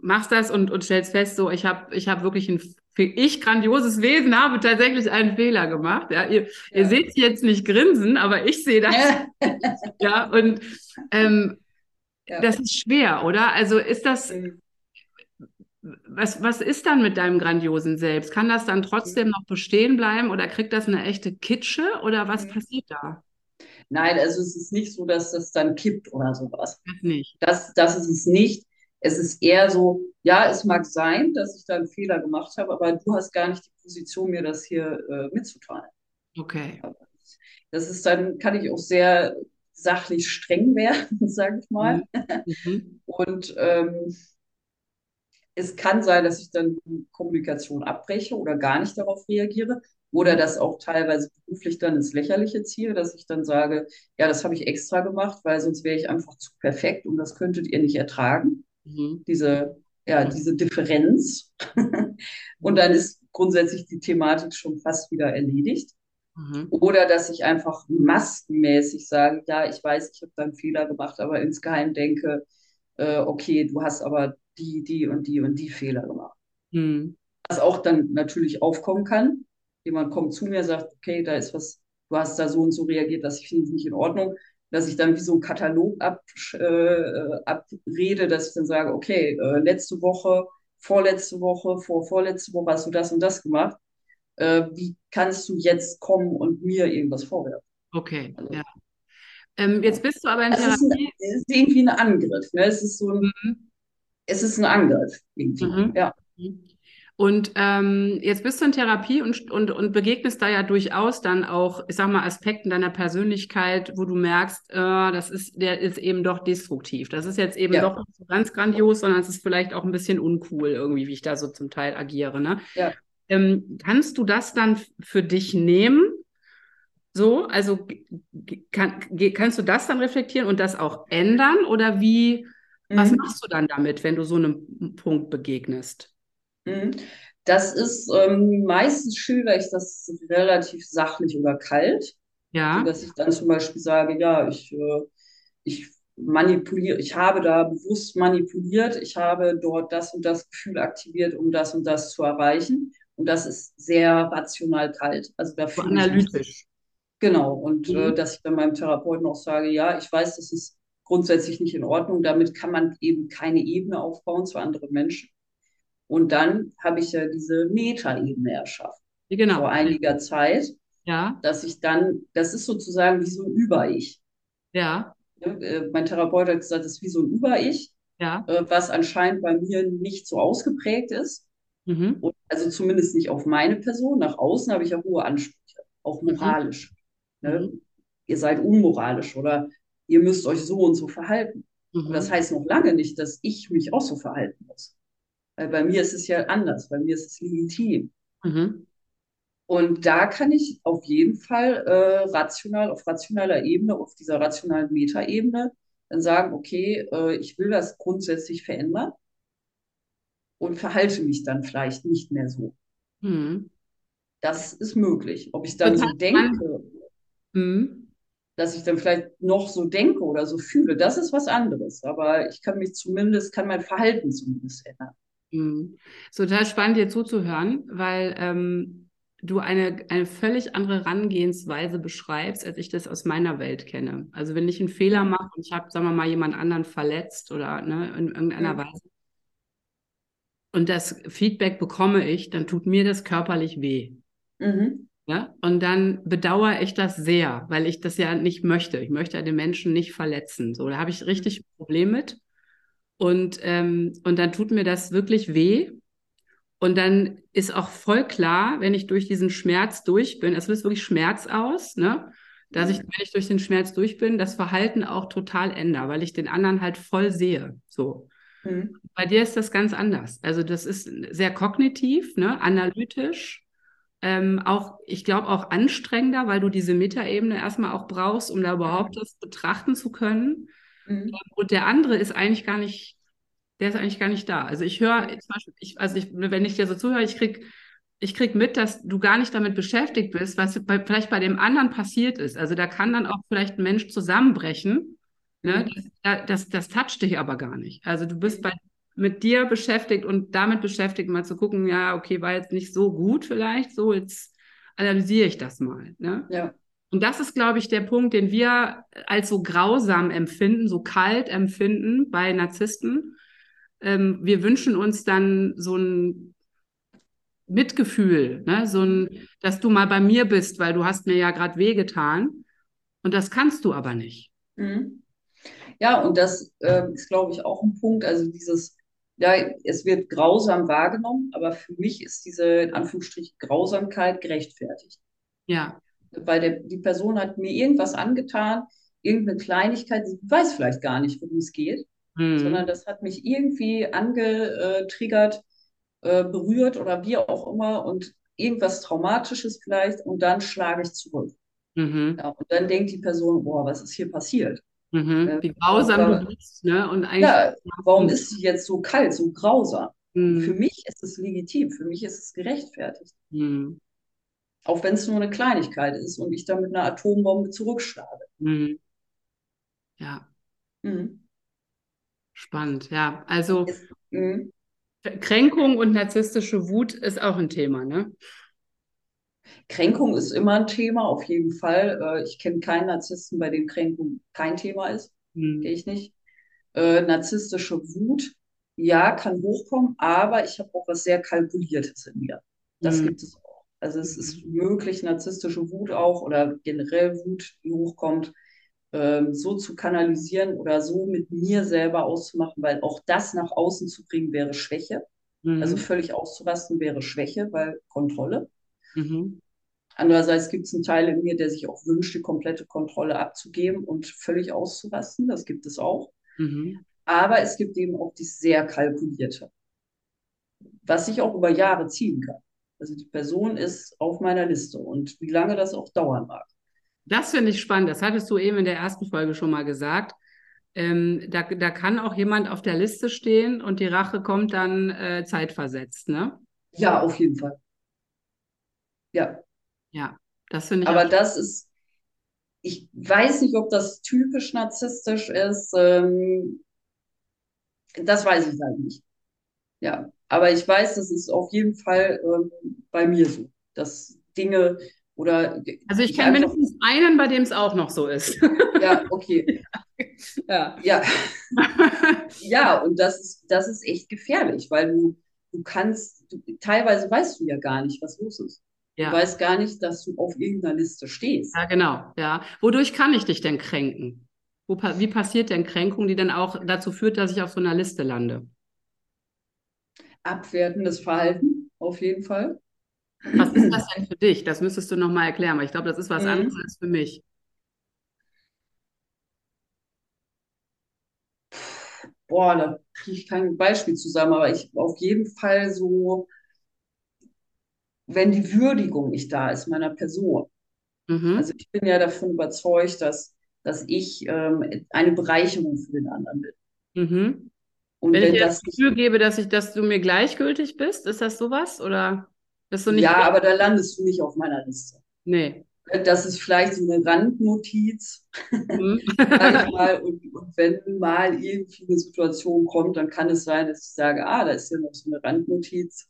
machst das und, und stellst fest, so ich habe ich hab wirklich ein für ich grandioses Wesen habe tatsächlich einen Fehler gemacht. Ja, ihr, ja. ihr seht jetzt nicht grinsen, aber ich sehe das. Ja, ja und ähm, ja. das ist schwer, oder? Also ist das, was, was ist dann mit deinem grandiosen Selbst? Kann das dann trotzdem noch bestehen bleiben oder kriegt das eine echte Kitsche oder was passiert da? Nein, also es ist nicht so, dass das dann kippt oder sowas. Das nicht. Das, das ist es nicht. Es ist eher so, ja, es mag sein, dass ich da einen Fehler gemacht habe, aber du hast gar nicht die Position, mir das hier äh, mitzuteilen. Okay. Das ist dann, kann ich auch sehr sachlich streng werden, sage ich mal. Mhm. mhm. Und ähm, es kann sein, dass ich dann die Kommunikation abbreche oder gar nicht darauf reagiere oder das auch teilweise beruflich dann ins Lächerliche ziehe, dass ich dann sage, ja, das habe ich extra gemacht, weil sonst wäre ich einfach zu perfekt und das könntet ihr nicht ertragen mhm. diese, ja, diese Differenz. und dann ist grundsätzlich die Thematik schon fast wieder erledigt. Mhm. Oder dass ich einfach maskenmäßig sage, ja, ich weiß, ich habe da einen Fehler gemacht, aber insgeheim denke, äh, okay, du hast aber die, die und die und die Fehler gemacht. Mhm. Was auch dann natürlich aufkommen kann. Jemand kommt zu mir, sagt, okay, da ist was, du hast da so und so reagiert, das finde ich nicht in Ordnung dass ich dann wie so einen Katalog ab, äh, abrede, dass ich dann sage, okay, äh, letzte Woche, vorletzte Woche, vor vorletzte Woche hast du das und das gemacht. Äh, wie kannst du jetzt kommen und mir irgendwas vorwerfen? Okay, also, ja. Ähm, jetzt bist du aber in Therapie. Es ist, ein, es ist irgendwie ein Angriff. Ne? Es ist so ein, mhm. es ist ein Angriff irgendwie. Mhm. Ja. Mhm. Und ähm, jetzt bist du in Therapie und, und, und begegnest da ja durchaus dann auch, ich sag mal, Aspekten deiner Persönlichkeit, wo du merkst, äh, das ist, der ist eben doch destruktiv. Das ist jetzt eben ja. doch nicht so ganz grandios, sondern es ist vielleicht auch ein bisschen uncool irgendwie, wie ich da so zum Teil agiere. Ne? Ja. Ähm, kannst du das dann für dich nehmen? So, also kann, kannst du das dann reflektieren und das auch ändern? Oder wie, mhm. was machst du dann damit, wenn du so einem Punkt begegnest? Mhm. Das ist ähm, meistens schilder ich das relativ sachlich oder kalt. Ja. So dass ich dann zum Beispiel sage, ja, ich, äh, ich manipuliere, ich habe da bewusst manipuliert, ich habe dort das und das Gefühl aktiviert, um das und das zu erreichen. Und das ist sehr rational kalt. Also da so analytisch. Genau. Und äh, mhm. äh, dass ich dann meinem Therapeuten auch sage, ja, ich weiß, das ist grundsätzlich nicht in Ordnung. Damit kann man eben keine Ebene aufbauen zu anderen Menschen. Und dann habe ich ja diese Metaebene erschaffen. Genau. Vor einiger Zeit. Ja. Dass ich dann, das ist sozusagen wie so ein Über-Ich. Ja. Äh, mein Therapeut hat gesagt, das ist wie so ein Über-Ich, ja. Äh, was anscheinend bei mir nicht so ausgeprägt ist. Mhm. Und also zumindest nicht auf meine Person. Nach außen habe ich ja hohe Ansprüche, auch mhm. moralisch. Mhm. Ne? Ihr seid unmoralisch oder ihr müsst euch so und so verhalten. Mhm. Das heißt noch lange nicht, dass ich mich auch so verhalten muss. Weil bei mir ist es ja anders, bei mir ist es legitim. Mhm. Und da kann ich auf jeden Fall äh, rational, auf rationaler Ebene, auf dieser rationalen Metaebene, dann sagen, okay, äh, ich will das grundsätzlich verändern und verhalte mich dann vielleicht nicht mehr so. Mhm. Das ist möglich. Ob ich dann das so denke, mhm. dass ich dann vielleicht noch so denke oder so fühle, das ist was anderes. Aber ich kann mich zumindest, kann mein Verhalten zumindest ändern. Mhm. total spannend, dir zuzuhören, weil ähm, du eine, eine völlig andere Herangehensweise beschreibst, als ich das aus meiner Welt kenne. Also wenn ich einen Fehler mache und ich habe, sagen wir mal, jemand anderen verletzt oder ne, in irgendeiner mhm. Weise, und das Feedback bekomme ich, dann tut mir das körperlich weh. Mhm. Ja? Und dann bedauere ich das sehr, weil ich das ja nicht möchte. Ich möchte ja den Menschen nicht verletzen. So, da habe ich richtig ein Problem mit. Und, ähm, und dann tut mir das wirklich weh. Und dann ist auch voll klar, wenn ich durch diesen Schmerz durch bin, es löst wirklich Schmerz aus, ne? dass ich, wenn ich durch den Schmerz durch bin, das Verhalten auch total ändere, weil ich den anderen halt voll sehe. So. Mhm. Bei dir ist das ganz anders. Also das ist sehr kognitiv, ne? analytisch, ähm, auch, ich glaube, auch anstrengender, weil du diese Metaebene erstmal auch brauchst, um da überhaupt das betrachten zu können. Mhm. Und der andere ist eigentlich gar nicht, der ist eigentlich gar nicht da. Also ich höre, zum Beispiel, ich, also ich, wenn ich dir so zuhöre, ich krieg, ich krieg mit, dass du gar nicht damit beschäftigt bist, was bei, vielleicht bei dem anderen passiert ist. Also da kann dann auch vielleicht ein Mensch zusammenbrechen. Ne? Mhm. Das, das, das toucht dich aber gar nicht. Also du bist bei, mit dir beschäftigt und damit beschäftigt, mal zu gucken, ja, okay, war jetzt nicht so gut vielleicht, so jetzt analysiere ich das mal. Ne? Ja. Und das ist, glaube ich, der Punkt, den wir als so grausam empfinden, so kalt empfinden bei Narzissten. Ähm, wir wünschen uns dann so ein Mitgefühl, ne? so ein, dass du mal bei mir bist, weil du hast mir ja gerade wehgetan. Und das kannst du aber nicht. Mhm. Ja, und das äh, ist, glaube ich, auch ein Punkt. Also dieses, ja, es wird grausam wahrgenommen, aber für mich ist diese, in Anführungsstrichen, Grausamkeit gerechtfertigt. Ja weil der, die Person hat mir irgendwas angetan, irgendeine Kleinigkeit, sie weiß vielleicht gar nicht, worum es geht, mhm. sondern das hat mich irgendwie angetriggert, äh, berührt oder wie auch immer und irgendwas Traumatisches vielleicht und dann schlage ich zurück. Mhm. Ja, und dann denkt die Person, boah, was ist hier passiert? Mhm. Äh, wie grausam du bist, ne? Und eigentlich ja, warum ist sie jetzt so kalt, so grausam? Mhm. Für mich ist es legitim, für mich ist es gerechtfertigt. Mhm. Auch wenn es nur eine Kleinigkeit ist und ich dann mit einer Atombombe zurückschlage. Mhm. Ja. Mhm. Spannend, ja. Also mhm. Kränkung und narzisstische Wut ist auch ein Thema, ne? Kränkung ist immer ein Thema, auf jeden Fall. Äh, ich kenne keinen Narzissten, bei dem Kränkung kein Thema ist. Mhm. Gehe ich nicht. Äh, narzisstische Wut, ja, kann hochkommen, aber ich habe auch was sehr Kalkuliertes in mir. Das mhm. gibt es also es ist möglich, narzisstische Wut auch oder generell Wut, die hochkommt, ähm, so zu kanalisieren oder so mit mir selber auszumachen, weil auch das nach außen zu bringen wäre Schwäche. Mhm. Also völlig auszurasten wäre Schwäche, weil Kontrolle. Mhm. Andererseits gibt es einen Teil in mir, der sich auch wünscht, die komplette Kontrolle abzugeben und völlig auszurasten. Das gibt es auch. Mhm. Aber es gibt eben auch die sehr kalkulierte, was sich auch über Jahre ziehen kann. Also die Person ist auf meiner Liste und wie lange das auch dauern mag. Das finde ich spannend. Das hattest du eben in der ersten Folge schon mal gesagt. Ähm, da, da kann auch jemand auf der Liste stehen und die Rache kommt dann äh, zeitversetzt, ne? Ja, auf jeden Fall. Ja. Ja, das finde ich. Aber das ist, ich weiß nicht, ob das typisch narzisstisch ist. Ähm, das weiß ich halt nicht. Ja, aber ich weiß, das ist auf jeden Fall ähm, bei mir so, dass Dinge oder. Also ich kenne mindestens einen, bei dem es auch noch so ist. Ja, okay. ja. Ja. ja, und das ist, das ist echt gefährlich, weil du, du kannst, du, teilweise weißt du ja gar nicht, was los ist. Ja. Du weißt gar nicht, dass du auf irgendeiner Liste stehst. Ja, genau. Ja. Wodurch kann ich dich denn kränken? Wo, wie passiert denn Kränkung, die dann auch dazu führt, dass ich auf so einer Liste lande? Abwertendes Verhalten, auf jeden Fall. Was ist das denn für dich? Das müsstest du nochmal erklären, weil ich glaube, das ist was mhm. anderes als für mich. Boah, da kriege ich kein Beispiel zusammen, aber ich auf jeden Fall so, wenn die Würdigung nicht da ist meiner Person. Mhm. Also ich bin ja davon überzeugt, dass, dass ich ähm, eine Bereicherung für den anderen bin. Mhm. Und wenn, wenn ich dir das Gefühl gebe, dass ich, dass du mir gleichgültig bist, ist das sowas? Oder bist du nicht ja, aber da landest du nicht auf meiner Liste. Nee. Das ist vielleicht so eine Randnotiz. Mhm. mal. Und, und, wenn mal irgendwie eine Situation kommt, dann kann es sein, dass ich sage, ah, da ist ja noch so eine Randnotiz.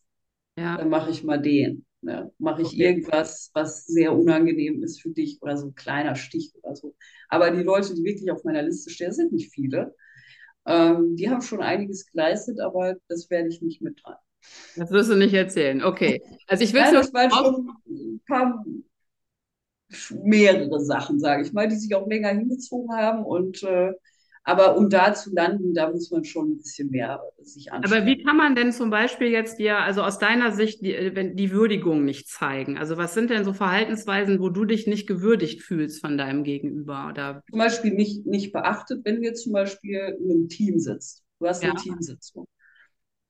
Ja. Dann mache ich mal den. Ne? Mache ich okay. irgendwas, was sehr unangenehm ist für dich oder so ein kleiner Stich oder so. Aber die Leute, die wirklich auf meiner Liste stehen, sind nicht viele. Ähm, die haben schon einiges geleistet, aber das werde ich nicht mitteilen. Das wirst du nicht erzählen. Okay. Also ich will ja, das waren schon ein paar mehrere Sachen, sage ich mal, die sich auch länger hingezogen haben und äh, aber um da zu landen, da muss man schon ein bisschen mehr sich anschauen. Aber wie kann man denn zum Beispiel jetzt dir, also aus deiner Sicht, die, äh, die Würdigung nicht zeigen? Also was sind denn so Verhaltensweisen, wo du dich nicht gewürdigt fühlst von deinem Gegenüber? Oder? Zum Beispiel nicht, nicht beachtet, wenn wir zum Beispiel in einem Team sitzt. Du hast eine ja. Teamsitzung.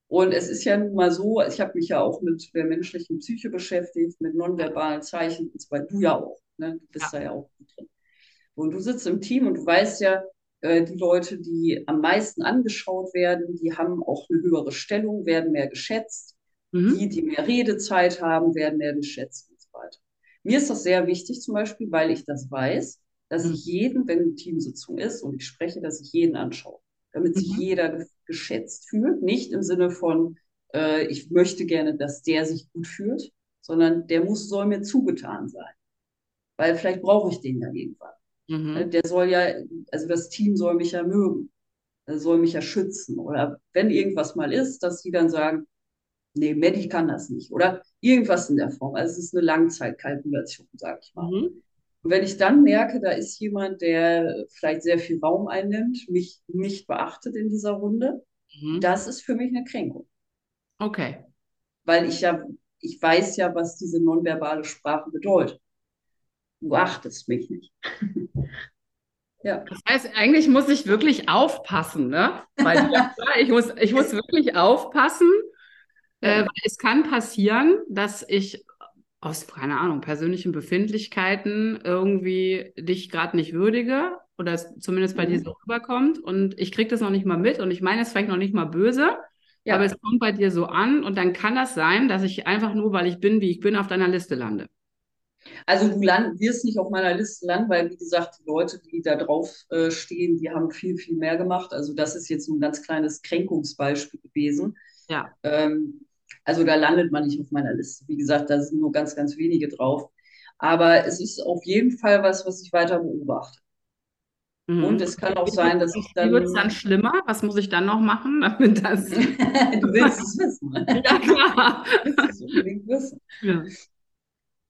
Und es ist ja nun mal so, ich habe mich ja auch mit der menschlichen Psyche beschäftigt, mit nonverbalen Zeichen, und zwar du ja auch. Ne? Du bist ja. da ja auch drin. Und du sitzt im Team und du weißt ja, die Leute, die am meisten angeschaut werden, die haben auch eine höhere Stellung, werden mehr geschätzt. Mhm. Die, die mehr Redezeit haben, werden mehr geschätzt und so weiter. Mir ist das sehr wichtig zum Beispiel, weil ich das weiß, dass mhm. ich jeden, wenn eine Teamsitzung ist und ich spreche, dass ich jeden anschaue, damit sich mhm. jeder geschätzt fühlt. Nicht im Sinne von, äh, ich möchte gerne, dass der sich gut fühlt, sondern der muss, soll mir zugetan sein. Weil vielleicht brauche ich den ja irgendwann. Mhm. Äh, der soll ja, also das Team soll mich ja mögen, soll mich ja schützen. Oder wenn irgendwas mal ist, dass die dann sagen, nee, Medi kann das nicht. Oder irgendwas in der Form. Also es ist eine Langzeitkalkulation, sage ich mal. Mhm. Und wenn ich dann merke, da ist jemand, der vielleicht sehr viel Raum einnimmt, mich nicht beachtet in dieser Runde, mhm. das ist für mich eine Kränkung. Okay. Weil ich ja, ich weiß ja, was diese nonverbale Sprache bedeutet du achtest mich nicht. ja. Das heißt, eigentlich muss ich wirklich aufpassen, ne? Weil ich muss, ich muss wirklich aufpassen. Äh, es kann passieren, dass ich aus, keine Ahnung, persönlichen Befindlichkeiten irgendwie dich gerade nicht würdige oder es zumindest bei mhm. dir so rüberkommt und ich kriege das noch nicht mal mit und ich meine es vielleicht noch nicht mal böse, ja. aber es kommt bei dir so an und dann kann das sein, dass ich einfach nur, weil ich bin, wie ich bin, auf deiner Liste lande. Also du land, wirst nicht auf meiner Liste landen, weil wie gesagt, die Leute, die da drauf äh, stehen, die haben viel, viel mehr gemacht. Also das ist jetzt ein ganz kleines Kränkungsbeispiel gewesen. Ja. Ähm, also da landet man nicht auf meiner Liste. Wie gesagt, da sind nur ganz, ganz wenige drauf. Aber es ist auf jeden Fall was, was ich weiter beobachte. Mhm. Und es kann auch sein, dass ich dann. Wie wird es dann schlimmer? Was muss ich dann noch machen, damit das. du willst es wissen. ja, klar. Du willst es unbedingt wissen. Ja.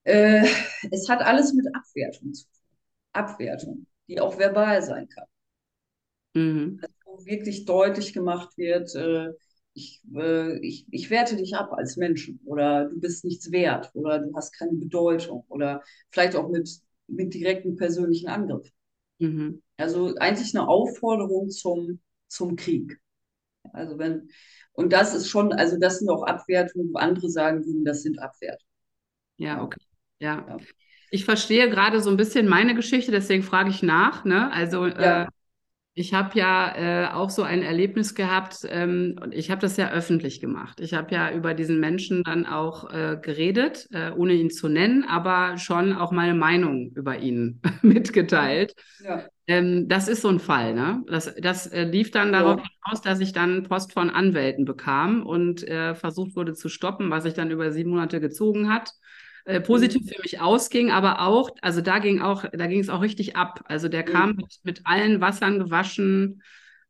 Äh, es hat alles mit Abwertung zu tun. Abwertung, die auch verbal sein kann. Mhm. Also, wirklich deutlich gemacht wird, äh, ich, äh, ich, ich werte dich ab als Menschen oder du bist nichts wert oder du hast keine Bedeutung oder vielleicht auch mit, mit direkten persönlichen Angriff. Mhm. Also eigentlich eine Aufforderung zum, zum Krieg. Also wenn, und das ist schon, also das sind auch Abwertungen, wo andere sagen würden, das sind Abwertungen. Ja, okay. Ja. ja. Ich verstehe gerade so ein bisschen meine Geschichte, deswegen frage ich nach. Ne? Also ja. äh, ich habe ja äh, auch so ein Erlebnis gehabt ähm, und ich habe das ja öffentlich gemacht. Ich habe ja über diesen Menschen dann auch äh, geredet, äh, ohne ihn zu nennen, aber schon auch meine Meinung über ihn mitgeteilt. Ja. Ähm, das ist so ein Fall. Ne? Das, das äh, lief dann darauf ja. hinaus, dass ich dann Post von Anwälten bekam und äh, versucht wurde zu stoppen, was sich dann über sieben Monate gezogen hat äh, positiv für mich ausging, aber auch, also da ging auch, da ging es auch richtig ab. Also der kam mit, mit allen Wassern gewaschen,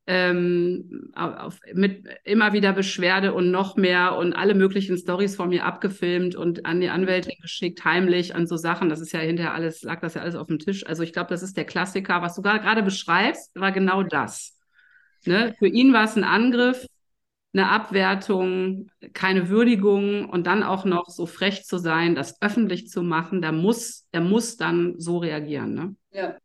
ähm, auf, mit immer wieder Beschwerde und noch mehr und alle möglichen Stories von mir abgefilmt und an die Anwältin geschickt, heimlich an so Sachen. Das ist ja hinterher alles, lag das ja alles auf dem Tisch. Also ich glaube, das ist der Klassiker. Was du gerade beschreibst, war genau das. Ne? Für ihn war es ein Angriff, eine Abwertung, keine Würdigung und dann auch noch so frech zu sein, das öffentlich zu machen, da muss, er muss dann so reagieren. Ne? Ja.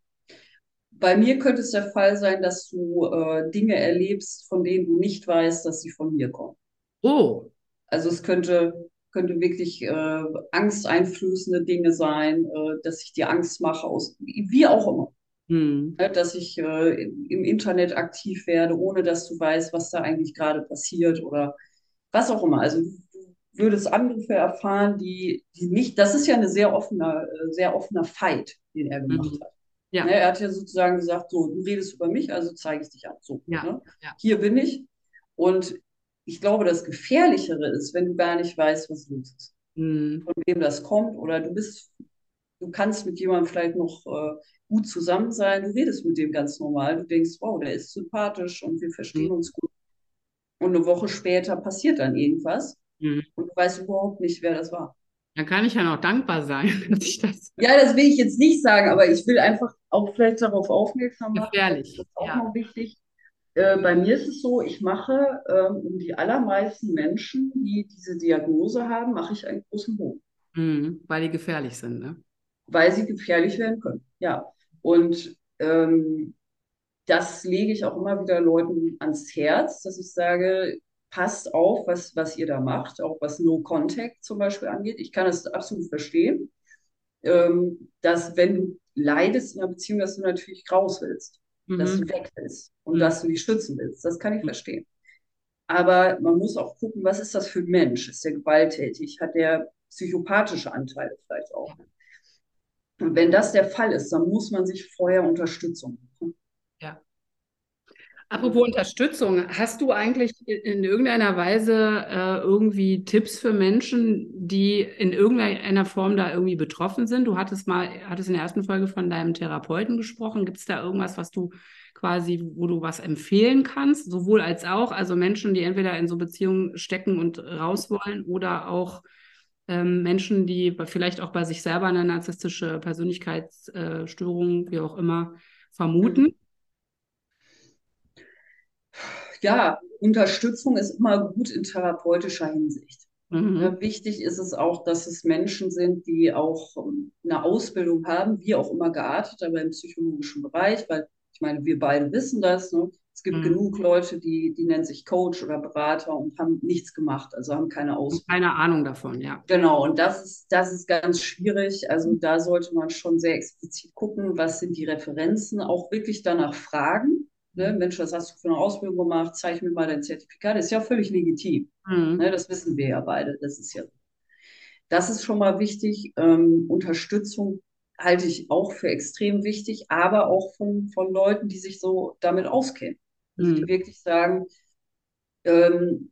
Bei mir könnte es der Fall sein, dass du äh, Dinge erlebst, von denen du nicht weißt, dass sie von mir kommen. Oh. Also es könnte, könnte wirklich äh, angsteinflößende Dinge sein, äh, dass ich dir Angst mache, aus, wie auch immer. Hm. Ne, dass ich äh, im Internet aktiv werde, ohne dass du weißt, was da eigentlich gerade passiert oder was auch immer. Also du würdest Anrufe erfahren, die, die nicht, das ist ja eine sehr offener, äh, sehr offener Fight, den er gemacht mhm. hat. Ja. Ne, er hat ja sozusagen gesagt, so, du redest über mich, also zeige ich dich an. So, ja. Ne? Ja. Hier bin ich. Und ich glaube, das Gefährlichere ist, wenn du gar nicht weißt, was los ist. Mhm. Von wem das kommt. Oder du bist, du kannst mit jemandem vielleicht noch äh, gut zusammen sein. Du redest mit dem ganz normal. Du denkst, wow, der ist sympathisch und wir verstehen mhm. uns gut. Und eine Woche später passiert dann irgendwas. Mhm. Und du weißt überhaupt nicht, wer das war. Dann kann ich ja noch dankbar sein, dass ich das. Ja, das will ich jetzt nicht sagen, aber ich will einfach auch vielleicht darauf aufmerksam machen. Gefährlich. Das ist auch ja. noch wichtig. Äh, bei mir ist es so, ich mache ähm, um die allermeisten Menschen, die diese Diagnose haben, mache ich einen großen Bogen. Mhm, weil die gefährlich sind, ne? Weil sie gefährlich werden können, ja. Und ähm, das lege ich auch immer wieder Leuten ans Herz, dass ich sage, passt auf, was, was ihr da macht, auch was No Contact zum Beispiel angeht. Ich kann es absolut verstehen, ähm, dass wenn du leidest in einer Beziehung, dass du natürlich raus willst mhm. dass du weg bist und mhm. dass du dich schützen willst. Das kann ich mhm. verstehen. Aber man muss auch gucken, was ist das für ein Mensch? Ist der gewalttätig? Hat der psychopathische Anteile vielleicht auch? Und wenn das der Fall ist, dann muss man sich vorher Unterstützung suchen. Ja. Apropos Unterstützung, hast du eigentlich in irgendeiner Weise äh, irgendwie Tipps für Menschen, die in irgendeiner Form da irgendwie betroffen sind? Du hattest mal, hattest in der ersten Folge von deinem Therapeuten gesprochen. Gibt es da irgendwas, was du quasi, wo du was empfehlen kannst, sowohl als auch, also Menschen, die entweder in so Beziehungen stecken und raus wollen oder auch ähm, Menschen, die vielleicht auch bei sich selber eine narzisstische Persönlichkeitsstörung, wie auch immer, vermuten? Mhm ja, Unterstützung ist immer gut in therapeutischer Hinsicht. Mhm. Wichtig ist es auch, dass es Menschen sind, die auch ähm, eine Ausbildung haben, wie auch immer geartet, aber im psychologischen Bereich, weil ich meine, wir beide wissen das. Ne? Es gibt mhm. genug Leute, die, die nennen sich Coach oder Berater und haben nichts gemacht, also haben keine Ausbildung. Keine Ahnung davon, ja. Genau, und das ist, das ist ganz schwierig. Also da sollte man schon sehr explizit gucken, was sind die Referenzen, auch wirklich danach fragen. Ne? Mensch, was hast du für eine Ausbildung gemacht? Zeig mir mal dein Zertifikat. Das ist ja völlig legitim. Mhm. Ne? Das wissen wir ja beide. Das ist ja. Das ist schon mal wichtig. Ähm, Unterstützung halte ich auch für extrem wichtig, aber auch von, von Leuten, die sich so damit auskennen. Die mhm. wirklich sagen, ähm,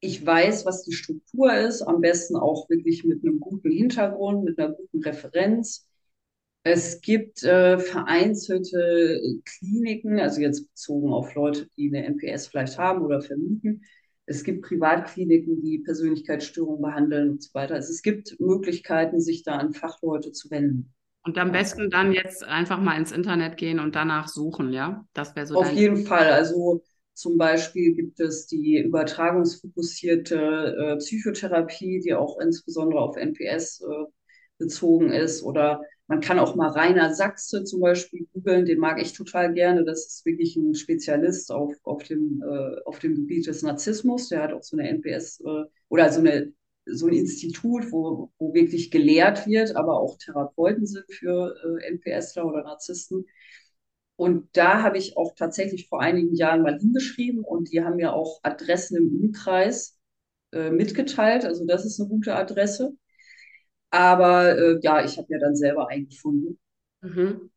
ich weiß, was die Struktur ist, am besten auch wirklich mit einem guten Hintergrund, mit einer guten Referenz. Es gibt äh, vereinzelte Kliniken, also jetzt bezogen auf Leute, die eine NPS vielleicht haben oder vermieten. Es gibt Privatkliniken, die Persönlichkeitsstörungen behandeln und so weiter. Also es gibt Möglichkeiten, sich da an Fachleute zu wenden. Und am besten dann jetzt einfach mal ins Internet gehen und danach suchen, ja? Das wäre so. Auf jeden Fall. Also zum Beispiel gibt es die übertragungsfokussierte äh, Psychotherapie, die auch insbesondere auf NPS äh, bezogen ist oder man kann auch mal Rainer Sachse zum Beispiel googeln, den mag ich total gerne. Das ist wirklich ein Spezialist auf, auf, dem, äh, auf dem Gebiet des Narzissmus. Der hat auch so eine NPS äh, oder so, eine, so ein Institut, wo, wo wirklich gelehrt wird, aber auch Therapeuten sind für äh, NPSler oder Narzissten. Und da habe ich auch tatsächlich vor einigen Jahren mal hingeschrieben und die haben mir auch Adressen im Umkreis äh, mitgeteilt. Also das ist eine gute Adresse. Aber äh, ja, ich habe ja dann selber eingefunden. Mhm.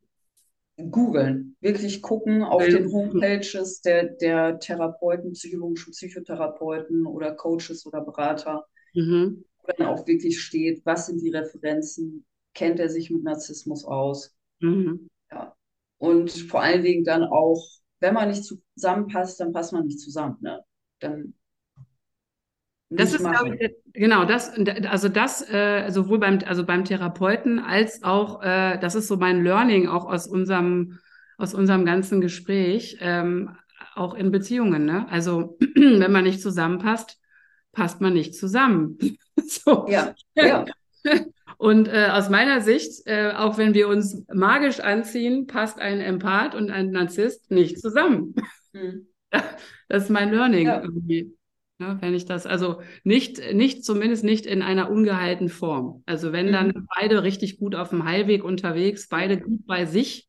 Googeln, wirklich gucken auf den Homepages der, der Therapeuten, psychologischen Psychotherapeuten oder Coaches oder Berater, mhm. wo dann auch wirklich steht, was sind die Referenzen, kennt er sich mit Narzissmus aus. Mhm. Ja. Und vor allen Dingen dann auch, wenn man nicht zusammenpasst, dann passt man nicht zusammen. Ne? Dann das ist, glaube ich, genau, das, also das äh, sowohl beim, also beim Therapeuten als auch, äh, das ist so mein Learning auch aus unserem, aus unserem ganzen Gespräch, ähm, auch in Beziehungen. Ne? Also wenn man nicht zusammenpasst, passt man nicht zusammen. so. Ja, ja. Und äh, aus meiner Sicht, äh, auch wenn wir uns magisch anziehen, passt ein Empath und ein Narzisst nicht zusammen. Mhm. Das ist mein Learning ja. irgendwie. Ja, wenn ich das, also nicht, nicht, zumindest nicht in einer ungeheilten Form. Also wenn dann mhm. beide richtig gut auf dem Heilweg unterwegs, beide gut bei sich,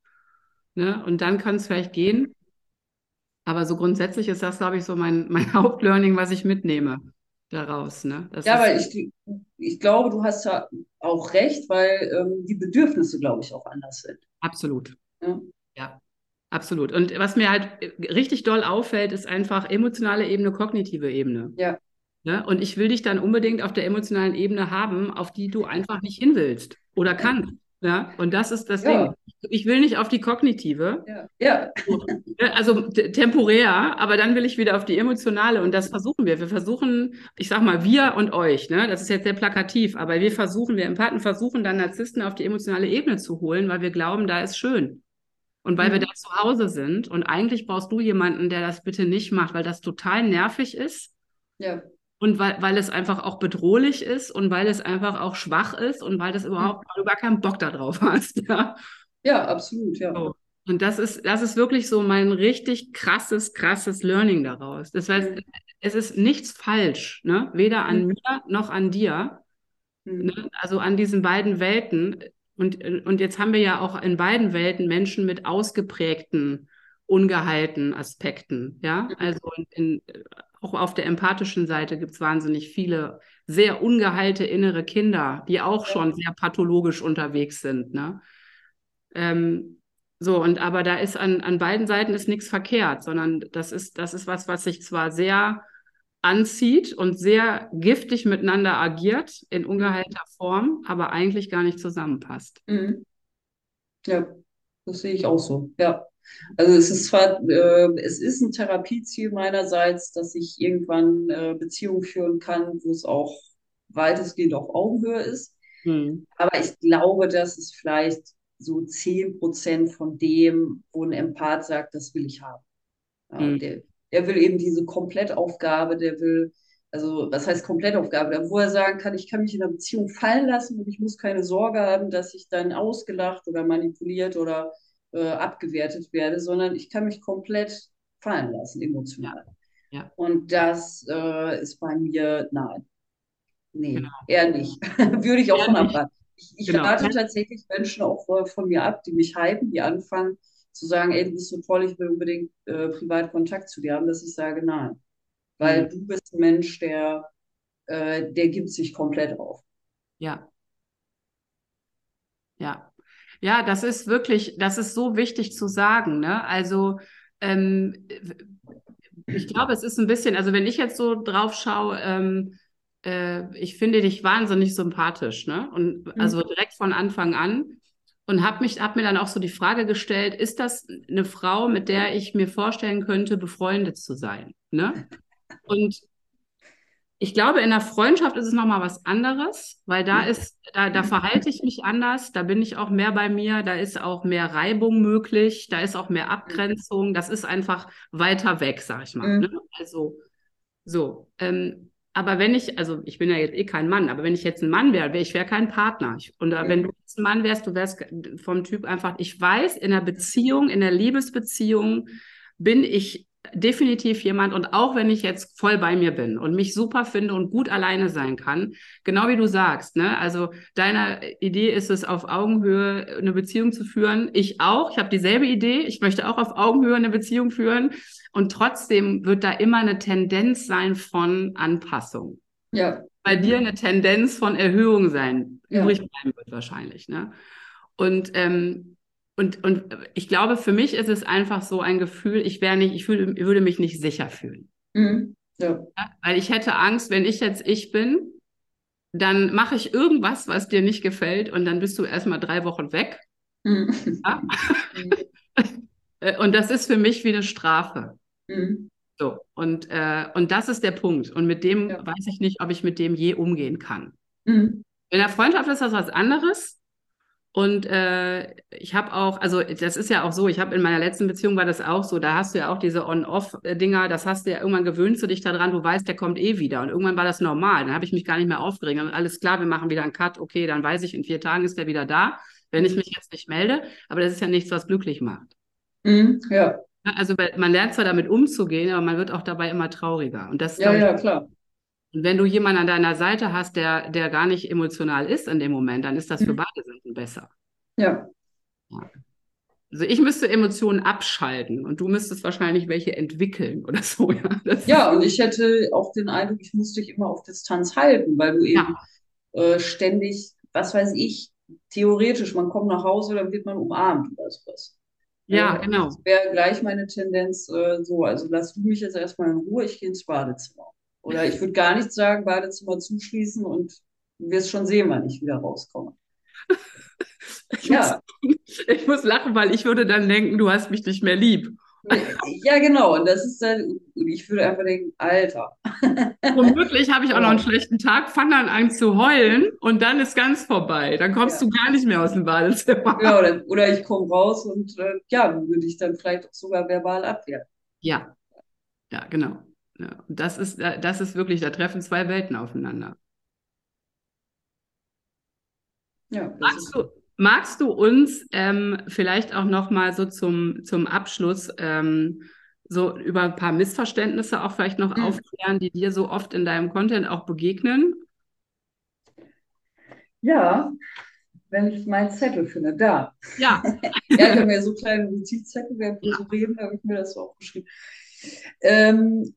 ne, und dann kann es vielleicht gehen. Aber so grundsätzlich ist das, glaube ich, so mein, mein Hauptlearning, was ich mitnehme daraus. Ne? Das ja, weil ich, ich glaube, du hast ja auch recht, weil ähm, die Bedürfnisse, glaube ich, auch anders sind. Absolut. Ja. ja. Absolut. Und was mir halt richtig doll auffällt, ist einfach emotionale Ebene, kognitive Ebene. Ja. ja. Ne? Und ich will dich dann unbedingt auf der emotionalen Ebene haben, auf die du einfach nicht hin willst oder kannst. Ja, und das ist das ja. Ding. Ich will nicht auf die kognitive. Ja. ja. Also temporär, aber dann will ich wieder auf die emotionale und das versuchen wir. Wir versuchen, ich sag mal, wir und euch, ne? Das ist jetzt sehr plakativ, aber wir versuchen, wir Empathen versuchen dann Narzissten auf die emotionale Ebene zu holen, weil wir glauben, da ist schön. Und weil mhm. wir da zu Hause sind. Und eigentlich brauchst du jemanden, der das bitte nicht macht, weil das total nervig ist. Ja und weil, weil es einfach auch bedrohlich ist und weil es einfach auch schwach ist und weil das überhaupt, weil du gar keinen Bock darauf hast. Ja, ja absolut, ja. So. Und das ist, das ist wirklich so mein richtig krasses, krasses Learning daraus. Das heißt, mhm. es ist nichts falsch, ne? weder an mhm. mir noch an dir. Mhm. Ne? Also an diesen beiden Welten. Und, und jetzt haben wir ja auch in beiden Welten Menschen mit ausgeprägten ungeheilten Aspekten. Ja, mhm. also in, auch auf der empathischen Seite gibt es wahnsinnig viele sehr ungeheilte innere Kinder, die auch schon sehr pathologisch unterwegs sind. Ne? Ähm, so, und aber da ist an, an beiden Seiten ist nichts verkehrt, sondern das ist, das ist was, was sich zwar sehr anzieht und sehr giftig miteinander agiert in ungeheilter Form, aber eigentlich gar nicht zusammenpasst. Mhm. Ja, das sehe ich auch so. Ja. Also es ist zwar, äh, es ist ein Therapieziel meinerseits, dass ich irgendwann äh, Beziehungen führen kann, wo es auch weitestgehend auf Augenhöhe ist. Hm. Aber ich glaube, dass es vielleicht so 10 Prozent von dem, wo ein Empath sagt, das will ich haben. Ja, hm. der, der will eben diese Komplettaufgabe, der will, also was heißt Komplettaufgabe, wo er sagen kann, ich kann mich in einer Beziehung fallen lassen und ich muss keine Sorge haben, dass ich dann ausgelacht oder manipuliert oder äh, abgewertet werde, sondern ich kann mich komplett fallen lassen, emotional. Ja. ja. Und das äh, ist bei mir, nein. Nee, genau. eher nicht. Würde ich auch eher von abraten. Ich, ich genau. rate tatsächlich Menschen auch äh, von mir ab, die mich hypen, die anfangen zu sagen, ey, du bist so toll, ich will unbedingt äh, privat Kontakt zu dir haben, dass ich sage, nein. Weil mhm. du bist ein Mensch, der, äh, der gibt sich komplett auf. Ja. Ja, ja, das ist wirklich, das ist so wichtig zu sagen. Ne? Also ähm, ich glaube, es ist ein bisschen, also wenn ich jetzt so drauf schaue, ähm, äh, ich finde dich wahnsinnig sympathisch, ne? Und mhm. also direkt von Anfang an. Und habe mich, habe mir dann auch so die Frage gestellt, ist das eine Frau, mit der ich mir vorstellen könnte, befreundet zu sein? Ne? Und ich glaube, in der Freundschaft ist es nochmal was anderes, weil da ist, da, da verhalte ich mich anders, da bin ich auch mehr bei mir, da ist auch mehr Reibung möglich, da ist auch mehr Abgrenzung, das ist einfach weiter weg, sag ich mal. Mhm. Ne? Also so. Ähm, aber wenn ich, also ich bin ja jetzt eh kein Mann, aber wenn ich jetzt ein Mann wäre, wär, ich wäre kein Partner. Ich, und mhm. wenn du jetzt ein Mann wärst, du wärst vom Typ einfach, ich weiß, in der Beziehung, in der Liebesbeziehung bin ich definitiv jemand, und auch wenn ich jetzt voll bei mir bin und mich super finde und gut alleine sein kann, genau wie du sagst, ne? Also deine Idee ist es, auf Augenhöhe eine Beziehung zu führen. Ich auch, ich habe dieselbe Idee, ich möchte auch auf Augenhöhe eine Beziehung führen. Und trotzdem wird da immer eine Tendenz sein von Anpassung. Ja. Bei dir eine Tendenz von Erhöhung sein, ja. übrig bleiben wird wahrscheinlich. Ne? Und ähm, und, und ich glaube, für mich ist es einfach so ein Gefühl, ich wäre nicht, ich fühl, würde mich nicht sicher fühlen. Mhm. Ja. ja. Weil ich hätte Angst, wenn ich jetzt ich bin, dann mache ich irgendwas, was dir nicht gefällt, und dann bist du erstmal drei Wochen weg. Mhm. Ja? und das ist für mich wie eine Strafe. Mhm. So, und, äh, und das ist der Punkt. Und mit dem weiß ich nicht, ob ich mit dem je umgehen kann. Mhm. In der Freundschaft ist das was anderes. Und äh, ich habe auch, also das ist ja auch so, ich habe in meiner letzten Beziehung war das auch so, da hast du ja auch diese On-Off-Dinger, das hast du ja irgendwann gewöhnst du dich daran, du weißt, der kommt eh wieder. Und irgendwann war das normal. Dann habe ich mich gar nicht mehr aufgeregt. Und alles klar, wir machen wieder einen Cut, okay, dann weiß ich, in vier Tagen ist der wieder da, wenn ich mich jetzt nicht melde. Aber das ist ja nichts, was glücklich macht. Mhm, ja. Also man lernt zwar damit umzugehen, aber man wird auch dabei immer trauriger. Und das ja, ja, klar. Und wenn du jemanden an deiner Seite hast, der, der gar nicht emotional ist in dem Moment, dann ist das für mhm. beide Seiten besser. Ja. ja. Also ich müsste Emotionen abschalten und du müsstest wahrscheinlich welche entwickeln oder so. Ja, ja und ich hätte auch den Eindruck, ich muss dich immer auf Distanz halten, weil du eben ja. äh, ständig, was weiß ich, theoretisch, man kommt nach Hause, dann wird man umarmt oder sowas. Ja, äh, genau. Das wäre gleich meine Tendenz äh, so. Also lass du mich jetzt erstmal in Ruhe, ich gehe ins Badezimmer. Oder ich würde gar nicht sagen, Badezimmer zuschließen und du wirst schon sehen, wann ich wieder rauskomme. Ich, ja. muss, ich muss lachen, weil ich würde dann denken, du hast mich nicht mehr lieb. Ja, genau. Und das ist dann, ich würde einfach denken, Alter. Womöglich habe ich auch noch einen schlechten Tag, fange dann an zu heulen und dann ist ganz vorbei. Dann kommst ja. du gar nicht mehr aus dem Badezimmer. Ja, oder, oder ich komme raus und äh, ja, würde ich dann vielleicht auch sogar verbal abwehren. Ja, ja, genau. Ja, das ist, das ist wirklich, da treffen zwei Welten aufeinander. Ja, magst, du, magst du uns ähm, vielleicht auch noch mal so zum, zum Abschluss ähm, so über ein paar Missverständnisse auch vielleicht noch mhm. aufklären, die dir so oft in deinem Content auch begegnen? Ja, wenn ich meinen Zettel finde, da. Ja. ja, ich habe mir so kleine Notizzettel, während wir ja. so reden, habe ich mir das so aufgeschrieben. Ähm,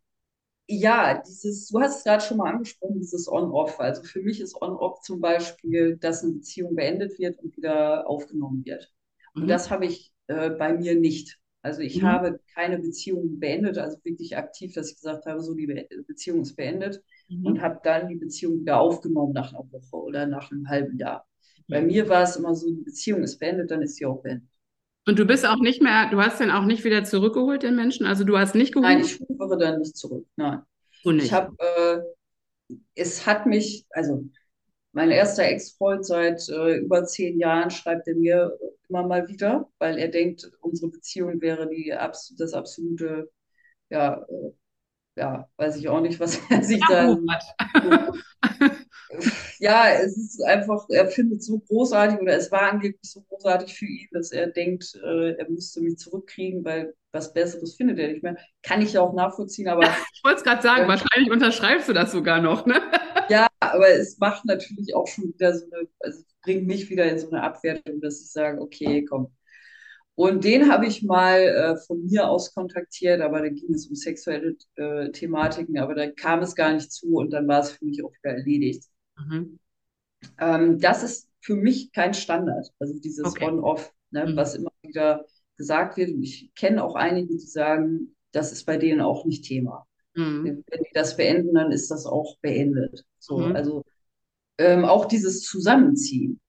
ja, dieses, du hast es gerade schon mal angesprochen, dieses On-Off. Also für mich ist On-Off zum Beispiel, dass eine Beziehung beendet wird und wieder aufgenommen wird. Und mhm. das habe ich äh, bei mir nicht. Also ich mhm. habe keine Beziehung beendet, also wirklich aktiv, dass ich gesagt habe, so die Be Beziehung ist beendet mhm. und habe dann die Beziehung wieder aufgenommen nach einer Woche oder nach einem halben Jahr. Bei mir war es immer so, die Beziehung ist beendet, dann ist sie auch beendet. Und du bist auch nicht mehr, du hast den auch nicht wieder zurückgeholt, den Menschen? Also du hast nicht geholt? Nein, ich rufe dann nicht zurück. Nein. Und nicht. Ich habe, äh, es hat mich, also mein erster Ex-Freund seit äh, über zehn Jahren schreibt er mir immer mal wieder, weil er denkt, unsere Beziehung wäre die das absolute, ja, äh, ja, weiß ich auch nicht, was er sich da. ja, es ist einfach, er findet es so großartig oder es war angeblich so großartig für ihn, dass er denkt, äh, er müsste mich zurückkriegen, weil was Besseres findet er nicht mehr. Kann ich ja auch nachvollziehen, aber. ich wollte es gerade sagen, äh, wahrscheinlich unterschreibst du das sogar noch, ne? ja, aber es macht natürlich auch schon wieder so eine, also bringt mich wieder in so eine Abwertung, dass ich sage, okay, komm. Und den habe ich mal äh, von mir aus kontaktiert, aber da ging es um sexuelle äh, Thematiken, aber da kam es gar nicht zu und dann war es für mich auch wieder erledigt. Mhm. Ähm, das ist für mich kein Standard, also dieses okay. On-Off, ne, mhm. was immer wieder gesagt wird. Und ich kenne auch einige, die sagen, das ist bei denen auch nicht Thema. Mhm. Wenn die das beenden, dann ist das auch beendet. So, mhm. also ähm, auch dieses Zusammenziehen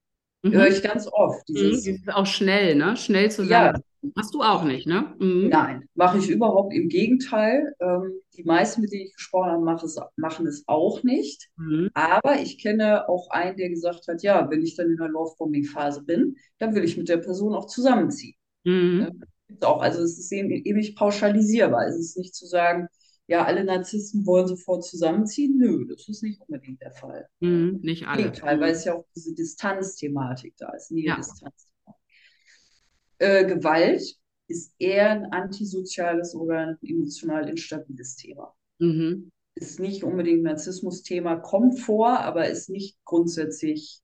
mhm. höre ich ganz oft. Dieses, mhm. auch schnell, ne? Schnell zusammen. Ja, Hast du auch nicht, ne? Mhm. Nein, mache ich überhaupt im Gegenteil. Ähm, die meisten, mit denen ich gesprochen habe, machen es, machen es auch nicht. Mhm. Aber ich kenne auch einen, der gesagt hat, ja, wenn ich dann in der Love-Bombing-Phase bin, dann will ich mit der Person auch zusammenziehen. Mhm. Ja, auch, also es ist eben, eben nicht pauschalisierbar. Es ist nicht zu sagen, ja, alle Narzissten wollen sofort zusammenziehen. Nö, das ist nicht unbedingt der Fall. Mhm, nicht alle. Gegenteil, weil es ja auch diese Distanzthematik da ist, Nähe-Distanz. Ja äh, Gewalt ist eher ein antisoziales oder ein emotional instabiles Thema. Mhm. Ist nicht unbedingt ein Narzissmus-Thema, kommt vor, aber ist nicht grundsätzlich,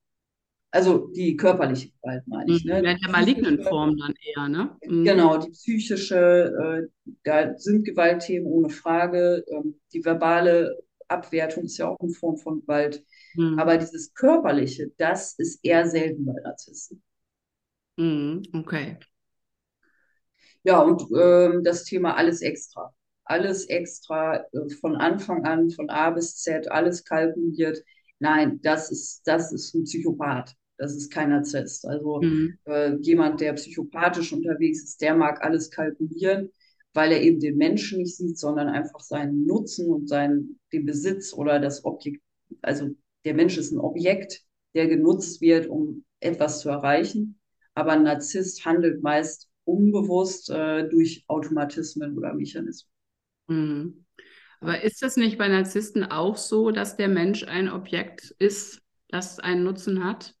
also die körperliche Gewalt meine ich. Ne? Ja, der malignen Form dann eher, ne? Mhm. Genau, die psychische, äh, da sind Gewaltthemen ohne Frage. Ähm, die verbale Abwertung ist ja auch eine Form von Gewalt. Mhm. Aber dieses Körperliche, das ist eher selten bei Narzissten. Mhm, okay. Ja, und ähm, das Thema alles extra. Alles extra äh, von Anfang an, von A bis Z, alles kalkuliert. Nein, das ist, das ist ein Psychopath. Das ist kein Narzisst. Also mhm. äh, jemand, der psychopathisch unterwegs ist, der mag alles kalkulieren, weil er eben den Menschen nicht sieht, sondern einfach seinen Nutzen und seinen, den Besitz oder das Objekt. Also der Mensch ist ein Objekt, der genutzt wird, um etwas zu erreichen. Aber ein Narzisst handelt meist unbewusst äh, durch Automatismen oder Mechanismen. Mhm. Aber ist das nicht bei Narzissten auch so, dass der Mensch ein Objekt ist, das einen Nutzen hat?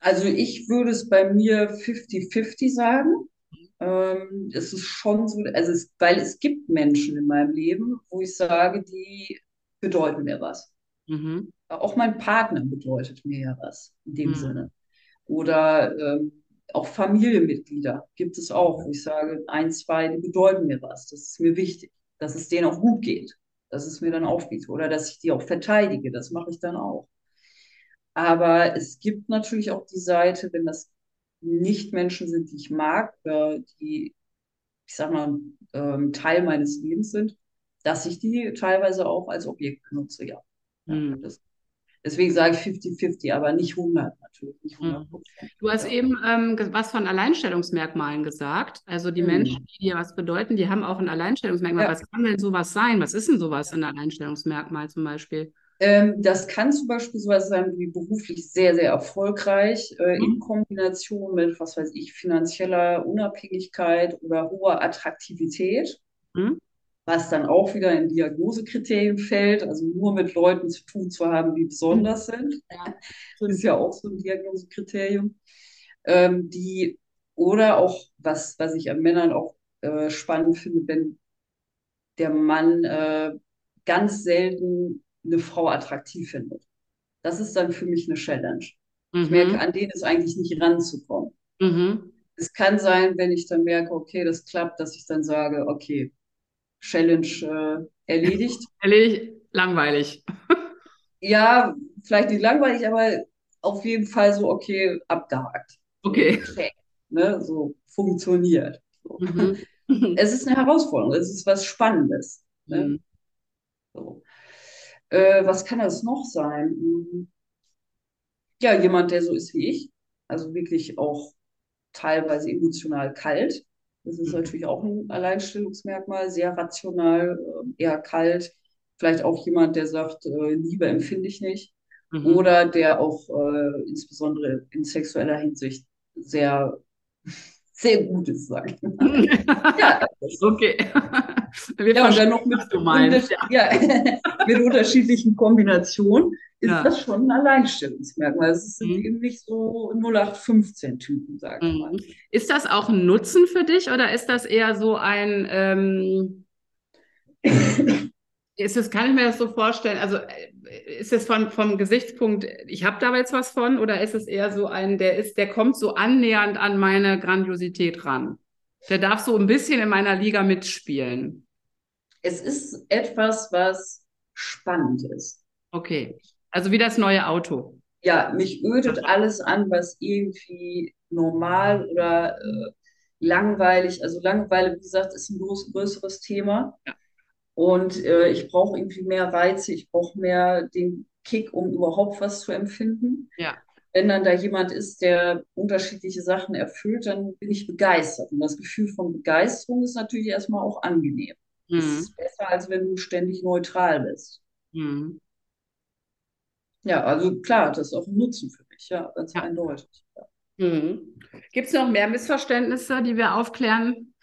Also ich würde es bei mir 50-50 sagen. Ähm, es ist schon so, also es, weil es gibt Menschen in meinem Leben, wo ich sage, die bedeuten mir was. Mhm. Auch mein Partner bedeutet mir ja was in dem mhm. Sinne. Oder ähm, auch Familienmitglieder gibt es auch, wo ich sage, ein, zwei, die bedeuten mir was. Das ist mir wichtig, dass es denen auch gut geht, dass es mir dann aufgeht. Oder dass ich die auch verteidige, das mache ich dann auch. Aber es gibt natürlich auch die Seite, wenn das nicht Menschen sind, die ich mag, oder die, ich sag mal, ähm, Teil meines Lebens sind, dass ich die teilweise auch als Objekt benutze, ja. Hm. Deswegen sage ich 50-50, aber nicht 100 natürlich. Nicht 100 mhm. du hast ja. eben ähm, was von Alleinstellungsmerkmalen gesagt. Also die mhm. Menschen, die dir was bedeuten, die haben auch ein Alleinstellungsmerkmal. Ja. Was kann denn sowas sein? Was ist denn sowas ein Alleinstellungsmerkmal zum Beispiel? Ähm, das kann zum Beispiel sowas sein wie beruflich sehr, sehr erfolgreich äh, mhm. in Kombination mit, was weiß ich, finanzieller Unabhängigkeit oder hoher Attraktivität. Mhm was dann auch wieder in Diagnosekriterien fällt, also nur mit Leuten zu tun zu haben, die besonders mhm. sind. Ja. Das ist ja auch so ein Diagnosekriterium. Ähm, die, oder auch, was, was ich an Männern auch äh, spannend finde, wenn der Mann äh, ganz selten eine Frau attraktiv findet. Das ist dann für mich eine Challenge. Mhm. Ich merke, an denen ist eigentlich nicht ranzukommen. Mhm. Es kann sein, wenn ich dann merke, okay, das klappt, dass ich dann sage, okay, Challenge äh, erledigt. Erledigt, langweilig. ja, vielleicht nicht langweilig, aber auf jeden Fall so, okay, abgehakt. Okay. Check, ne? So funktioniert. So. Mhm. es ist eine Herausforderung, es ist was Spannendes. Ne? Mhm. So. Äh, was kann das noch sein? Hm. Ja, jemand, der so ist wie ich, also wirklich auch teilweise emotional kalt. Das ist mhm. natürlich auch ein Alleinstellungsmerkmal, sehr rational, ähm, eher kalt. Vielleicht auch jemand, der sagt, äh, Liebe empfinde ich nicht. Mhm. Oder der auch äh, insbesondere in sexueller Hinsicht sehr, sehr gut ist, sage ich mal. ja, okay. Wir ja, und dann noch mit, meinst, ja. ja mit unterschiedlichen Kombinationen ist ja. das schon ein Alleinstellungsmerkmal. Es ist mhm. eben nicht so 0815-Typen, sage ich mal. Mhm. Ist das auch ein Nutzen für dich oder ist das eher so ein, ähm, ist das, kann ich mir das so vorstellen, also äh, ist es von, vom Gesichtspunkt, ich habe da jetzt was von, oder ist es eher so ein, der ist, der kommt so annähernd an meine Grandiosität ran? Der darf so ein bisschen in meiner Liga mitspielen. Es ist etwas, was spannend ist. Okay. Also wie das neue Auto. Ja, mich ödet alles an, was irgendwie normal oder äh, langweilig, also Langeweile, wie gesagt, ist ein groß, größeres Thema. Ja. Und äh, ich brauche irgendwie mehr Reize, ich brauche mehr den Kick, um überhaupt was zu empfinden. Ja. Wenn dann da jemand ist, der unterschiedliche Sachen erfüllt, dann bin ich begeistert. Und das Gefühl von Begeisterung ist natürlich erstmal auch angenehm. Mhm. Das ist besser, als wenn du ständig neutral bist. Mhm. Ja, also klar, das ist auch ein Nutzen für mich, ja, ganz ja. eindeutig. Ja. Mhm. Gibt es noch mehr Missverständnisse, die wir aufklären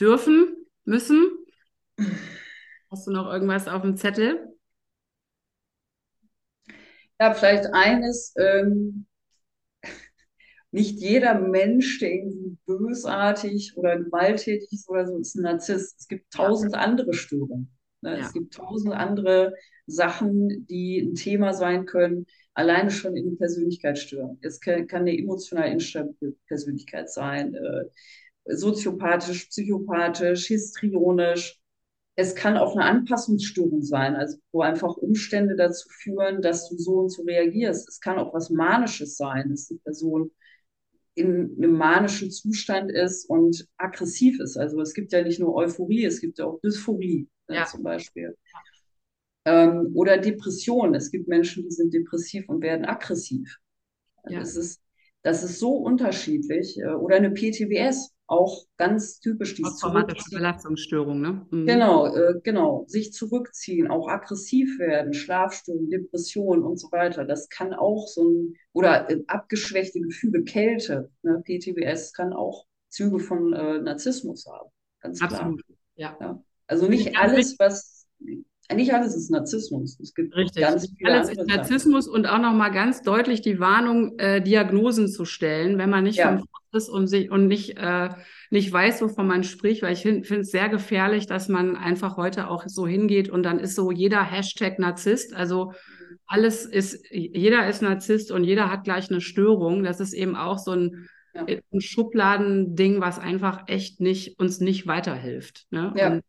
dürfen, müssen? Hast du noch irgendwas auf dem Zettel? Ja, vielleicht eines, ähm, nicht jeder Mensch, der irgendwie bösartig oder gewalttätig ist oder so, ist ein Narzisst. Es gibt tausend andere Störungen. Ne? Ja. Es gibt tausend andere Sachen, die ein Thema sein können, alleine schon in Persönlichkeitsstörungen. Es kann, kann, eine emotional instabile Persönlichkeit sein, äh, soziopathisch, psychopathisch, histrionisch. Es kann auch eine Anpassungsstörung sein, also wo einfach Umstände dazu führen, dass du so und so reagierst. Es kann auch was Manisches sein, dass die Person in einem manischen Zustand ist und aggressiv ist. Also es gibt ja nicht nur Euphorie, es gibt ja auch Dysphorie ne, ja. zum Beispiel. Ähm, oder Depression. Es gibt Menschen, die sind depressiv und werden aggressiv. Ja. Das, ist, das ist so unterschiedlich. Äh, oder eine PTBS, auch ganz typisch. Die Traumatische Belastungsstörung, ne? Mhm. Genau, äh, genau. Sich zurückziehen, auch aggressiv werden, Schlafstörungen, Depressionen und so weiter. Das kann auch so ein, oder äh, abgeschwächte Gefühle, Kälte. Ne? PTBS kann auch Züge von äh, Narzissmus haben. Ganz klar. Absolut, ja. ja. Also nicht alles, was nicht alles ist Narzissmus. Es gibt Richtig. ganz viele alles ist Narzissmus und auch nochmal ganz deutlich die Warnung, äh, Diagnosen zu stellen, wenn man nicht ja. vom ist und, sich, und nicht, äh, nicht weiß, wovon man spricht, weil ich finde es sehr gefährlich, dass man einfach heute auch so hingeht und dann ist so jeder Hashtag Narzisst. Also alles ist, jeder ist Narzisst und jeder hat gleich eine Störung. Das ist eben auch so ein, ja. ein Schubladending, was einfach echt nicht, uns nicht weiterhilft. Ne? Ja. Und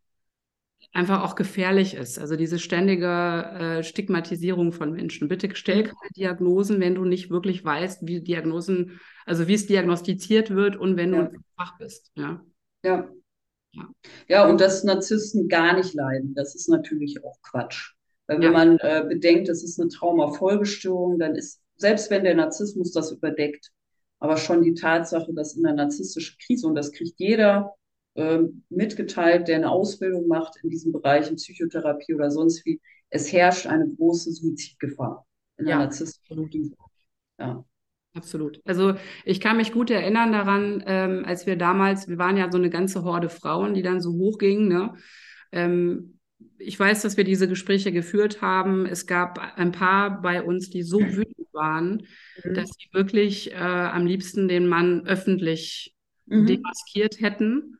einfach auch gefährlich ist. Also diese ständige äh, Stigmatisierung von Menschen. Bitte stell mhm. keine Diagnosen, wenn du nicht wirklich weißt, wie Diagnosen, also wie es diagnostiziert wird und wenn ja. du Fach bist. Ja. ja. Ja. Ja, und dass Narzissten gar nicht leiden, das ist natürlich auch Quatsch. Weil wenn man äh, bedenkt, es ist eine Traumafolgestörung, dann ist, selbst wenn der Narzissmus das überdeckt, aber schon die Tatsache, dass in der narzisstischen Krise, und das kriegt jeder mitgeteilt, der eine Ausbildung macht in diesem Bereich, in Psychotherapie oder sonst wie, es herrscht eine große Suizidgefahr in der ja, narzisstischen Krise. Ja. Absolut. Also ich kann mich gut erinnern daran, ähm, als wir damals, wir waren ja so eine ganze Horde Frauen, die dann so hochgingen. Ne? Ähm, ich weiß, dass wir diese Gespräche geführt haben. Es gab ein paar bei uns, die so wütend waren, mhm. dass sie wirklich äh, am liebsten den Mann öffentlich mhm. demaskiert hätten.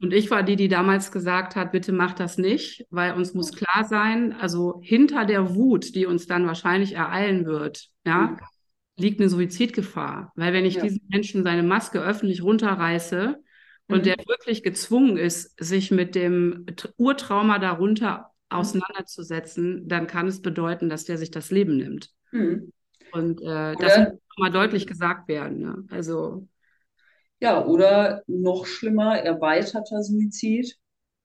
Und ich war die, die damals gesagt hat, bitte mach das nicht, weil uns muss klar sein, also hinter der Wut, die uns dann wahrscheinlich ereilen wird, ja, mhm liegt eine Suizidgefahr. Weil wenn ich ja. diesen Menschen seine Maske öffentlich runterreiße und mhm. der wirklich gezwungen ist, sich mit dem Urtrauma darunter auseinanderzusetzen, dann kann es bedeuten, dass der sich das Leben nimmt. Mhm. Und äh, das muss mal deutlich gesagt werden. Ne? Also ja, oder noch schlimmer, erweiterter Suizid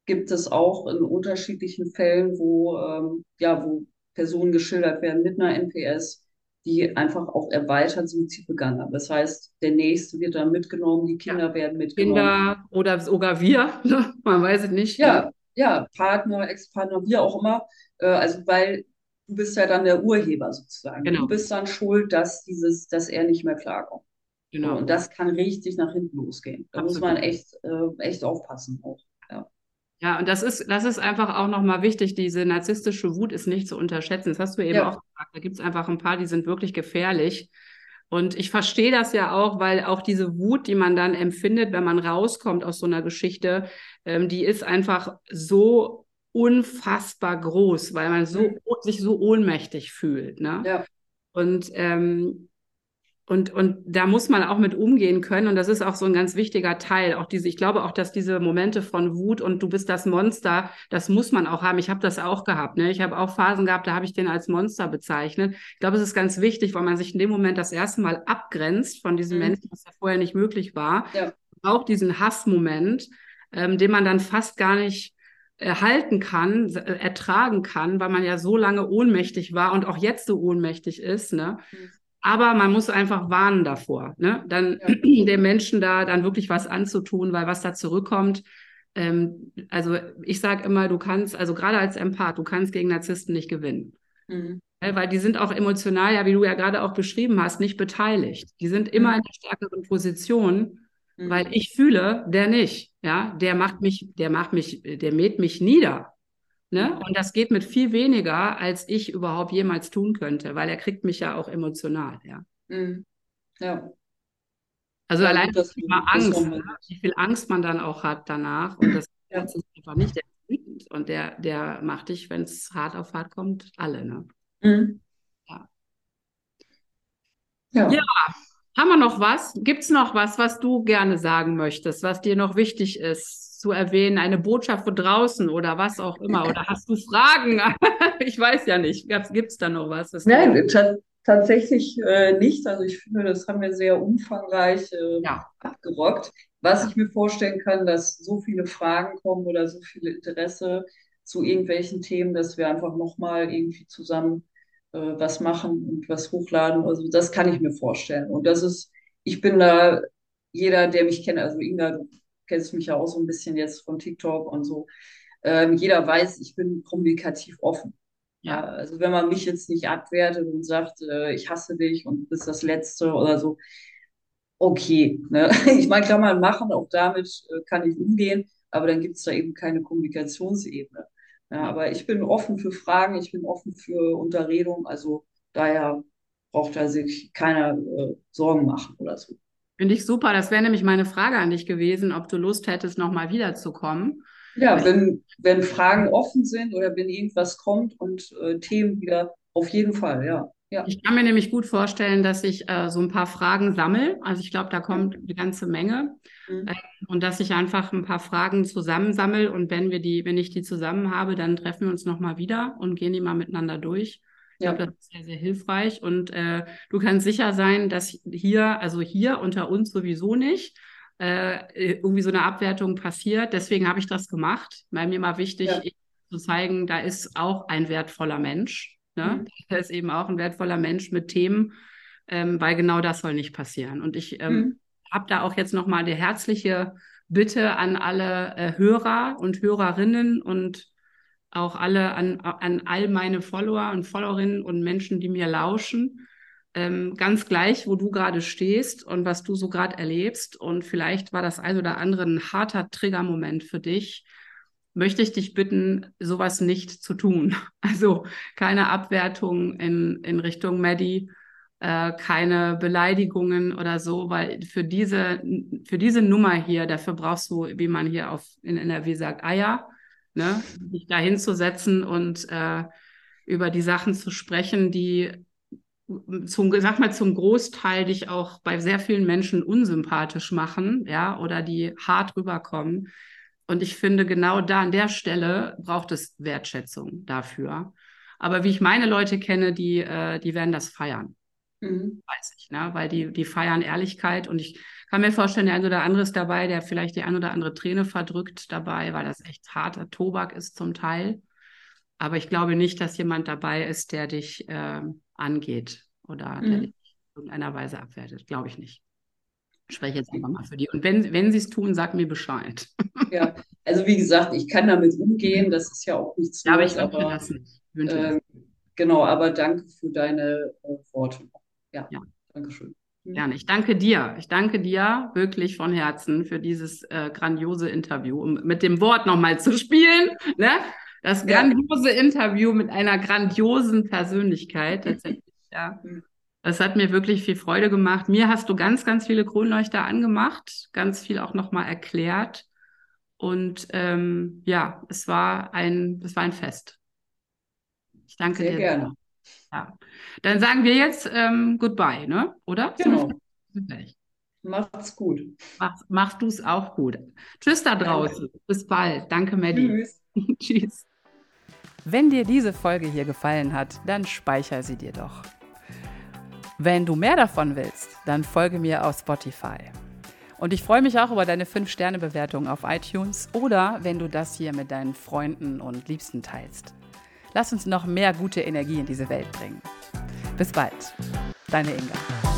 gibt es auch in unterschiedlichen Fällen, wo ähm, ja, wo Personen geschildert werden mit einer NPS, die einfach auch erweitert Suizid begangen haben. Das heißt, der nächste wird dann mitgenommen, die Kinder ja. werden mitgenommen. Kinder oder sogar wir, ne? man weiß es nicht. Ja, ja, Partner, Ex-Partner, wie auch immer. Äh, also weil du bist ja dann der Urheber sozusagen. Genau. Du bist dann schuld, dass dieses, dass er nicht mehr klarkommt. Genau. Und das kann richtig nach hinten losgehen. Da Absolut. muss man echt, äh, echt aufpassen auch. Ja. Ja, und das ist, das ist einfach auch nochmal wichtig. Diese narzisstische Wut ist nicht zu unterschätzen. Das hast du eben ja. auch gesagt. Da gibt es einfach ein paar, die sind wirklich gefährlich. Und ich verstehe das ja auch, weil auch diese Wut, die man dann empfindet, wenn man rauskommt aus so einer Geschichte, ähm, die ist einfach so unfassbar groß, weil man so, mhm. sich so ohnmächtig fühlt. Ne? Ja. Und ähm, und, und da muss man auch mit umgehen können. Und das ist auch so ein ganz wichtiger Teil. Auch diese, ich glaube auch, dass diese Momente von Wut und du bist das Monster, das muss man auch haben. Ich habe das auch gehabt. Ne? Ich habe auch Phasen gehabt, da habe ich den als Monster bezeichnet. Ich glaube, es ist ganz wichtig, weil man sich in dem Moment das erste Mal abgrenzt von diesem mhm. Menschen, was ja vorher nicht möglich war. Ja. Auch diesen Hassmoment, ähm, den man dann fast gar nicht erhalten kann, äh, ertragen kann, weil man ja so lange ohnmächtig war und auch jetzt so ohnmächtig ist. Ne? Mhm. Aber man muss einfach warnen davor, ne? dann ja. den Menschen da dann wirklich was anzutun, weil was da zurückkommt, ähm, also ich sage immer, du kannst, also gerade als Empath, du kannst gegen Narzissten nicht gewinnen. Mhm. Weil die sind auch emotional, ja, wie du ja gerade auch beschrieben hast, nicht beteiligt. Die sind immer mhm. in der stärkeren Position, mhm. weil ich fühle, der nicht. Ja, der macht mich, der macht mich, der mäht mich nieder. Ne? Und das geht mit viel weniger, als ich überhaupt jemals tun könnte, weil er kriegt mich ja auch emotional, ja. Mhm. Ja. Also ja, allein das Thema Angst, ne? wie viel Angst man dann auch hat danach. Und das ja. ist einfach nicht der wütend. Und der, der macht dich, wenn es hart auf hart kommt, alle, ne? Mhm. Ja. ja. Ja. Haben wir noch was? Gibt es noch was, was du gerne sagen möchtest, was dir noch wichtig ist? Zu erwähnen, eine Botschaft von draußen oder was auch immer? Oder hast du Fragen? ich weiß ja nicht. Gibt es da noch was? Nein, tatsächlich äh, nicht. Also ich finde, das haben wir sehr umfangreich äh, ja. abgerockt. Was ich mir vorstellen kann, dass so viele Fragen kommen oder so viel Interesse zu irgendwelchen Themen, dass wir einfach nochmal irgendwie zusammen äh, was machen und was hochladen. Also das kann ich mir vorstellen. Und das ist, ich bin da, jeder, der mich kennt, also Inga, du kennst mich ja auch so ein bisschen jetzt von TikTok und so. Ähm, jeder weiß, ich bin kommunikativ offen. Ja, also wenn man mich jetzt nicht abwertet und sagt, äh, ich hasse dich und bist das Letzte oder so, okay. Ne? Ich meine, kann man machen, auch damit äh, kann ich umgehen, aber dann gibt es da eben keine Kommunikationsebene. Ja, aber ich bin offen für Fragen, ich bin offen für Unterredung, also daher braucht da sich keiner äh, Sorgen machen oder so. Finde ich super. Das wäre nämlich meine Frage an dich gewesen, ob du Lust hättest, nochmal wiederzukommen. Ja, wenn, wenn Fragen offen sind oder wenn irgendwas kommt und äh, Themen wieder, auf jeden Fall, ja. ja. Ich kann mir nämlich gut vorstellen, dass ich äh, so ein paar Fragen sammle. Also ich glaube, da kommt eine ganze Menge. Mhm. Äh, und dass ich einfach ein paar Fragen zusammensammle und wenn wir die, wenn ich die zusammen habe, dann treffen wir uns nochmal wieder und gehen die mal miteinander durch. Ich glaube, das ist sehr, sehr hilfreich. Und äh, du kannst sicher sein, dass hier, also hier unter uns sowieso nicht, äh, irgendwie so eine Abwertung passiert. Deswegen habe ich das gemacht, weil mir mal wichtig, ja. zu zeigen, da ist auch ein wertvoller Mensch. Ne? Mhm. Da ist eben auch ein wertvoller Mensch mit Themen, ähm, weil genau das soll nicht passieren. Und ich ähm, mhm. habe da auch jetzt nochmal die herzliche Bitte an alle äh, Hörer und Hörerinnen und auch alle an, an all meine Follower und Followerinnen und Menschen, die mir lauschen. Ähm, ganz gleich, wo du gerade stehst und was du so gerade erlebst. Und vielleicht war das ein oder andere ein harter Triggermoment für dich. Möchte ich dich bitten, sowas nicht zu tun. Also keine Abwertung in, in Richtung Maddie, äh, keine Beleidigungen oder so, weil für diese, für diese Nummer hier, dafür brauchst du, wie man hier auf, in NRW sagt, Eier ne? sich da hinzusetzen und äh, über die Sachen zu sprechen, die zum, sag mal, zum Großteil dich auch bei sehr vielen Menschen unsympathisch machen, ja, oder die hart rüberkommen. Und ich finde, genau da an der Stelle braucht es Wertschätzung dafür. Aber wie ich meine Leute kenne, die, äh, die werden das feiern. Mhm. Weiß ich, ne? Weil die, die feiern Ehrlichkeit und ich kann mir vorstellen, der ein oder andere ist dabei, der vielleicht die ein oder andere Träne verdrückt dabei, weil das echt harter Tobak ist zum Teil. Aber ich glaube nicht, dass jemand dabei ist, der dich äh, angeht oder mhm. der dich in irgendeiner Weise abwertet. Glaube ich nicht. Ich spreche jetzt einfach mal für die. Und wenn, wenn sie es tun, sag mir Bescheid. Ja, also wie gesagt, ich kann damit umgehen. Das ist ja auch nichts ja, aber ich aber, das nicht. Äh, genau, aber danke für deine äh, Worte. Ja, ja. danke schön. Gerne. Ich danke dir. Ich danke dir wirklich von Herzen für dieses äh, grandiose Interview, um mit dem Wort nochmal zu spielen. Ne? Das grandiose ja. Interview mit einer grandiosen Persönlichkeit tatsächlich. ja. Mhm. Das hat mir wirklich viel Freude gemacht. Mir hast du ganz, ganz viele Kronleuchter angemacht, ganz viel auch nochmal erklärt. Und ähm, ja, es war ein, es war ein Fest. Ich danke Sehr dir. Gerne. Sehr. Ja. Dann sagen wir jetzt ähm, Goodbye, ne? Oder? Genau. Macht's gut. Mach, machst du es auch gut. Tschüss da draußen. Danke. Bis bald. Danke, Maddie. Tschüss. Tschüss. Wenn dir diese Folge hier gefallen hat, dann speicher sie dir doch. Wenn du mehr davon willst, dann folge mir auf Spotify. Und ich freue mich auch über deine 5-Sterne-Bewertung auf iTunes oder wenn du das hier mit deinen Freunden und Liebsten teilst. Lass uns noch mehr gute Energie in diese Welt bringen. Bis bald, deine Inga.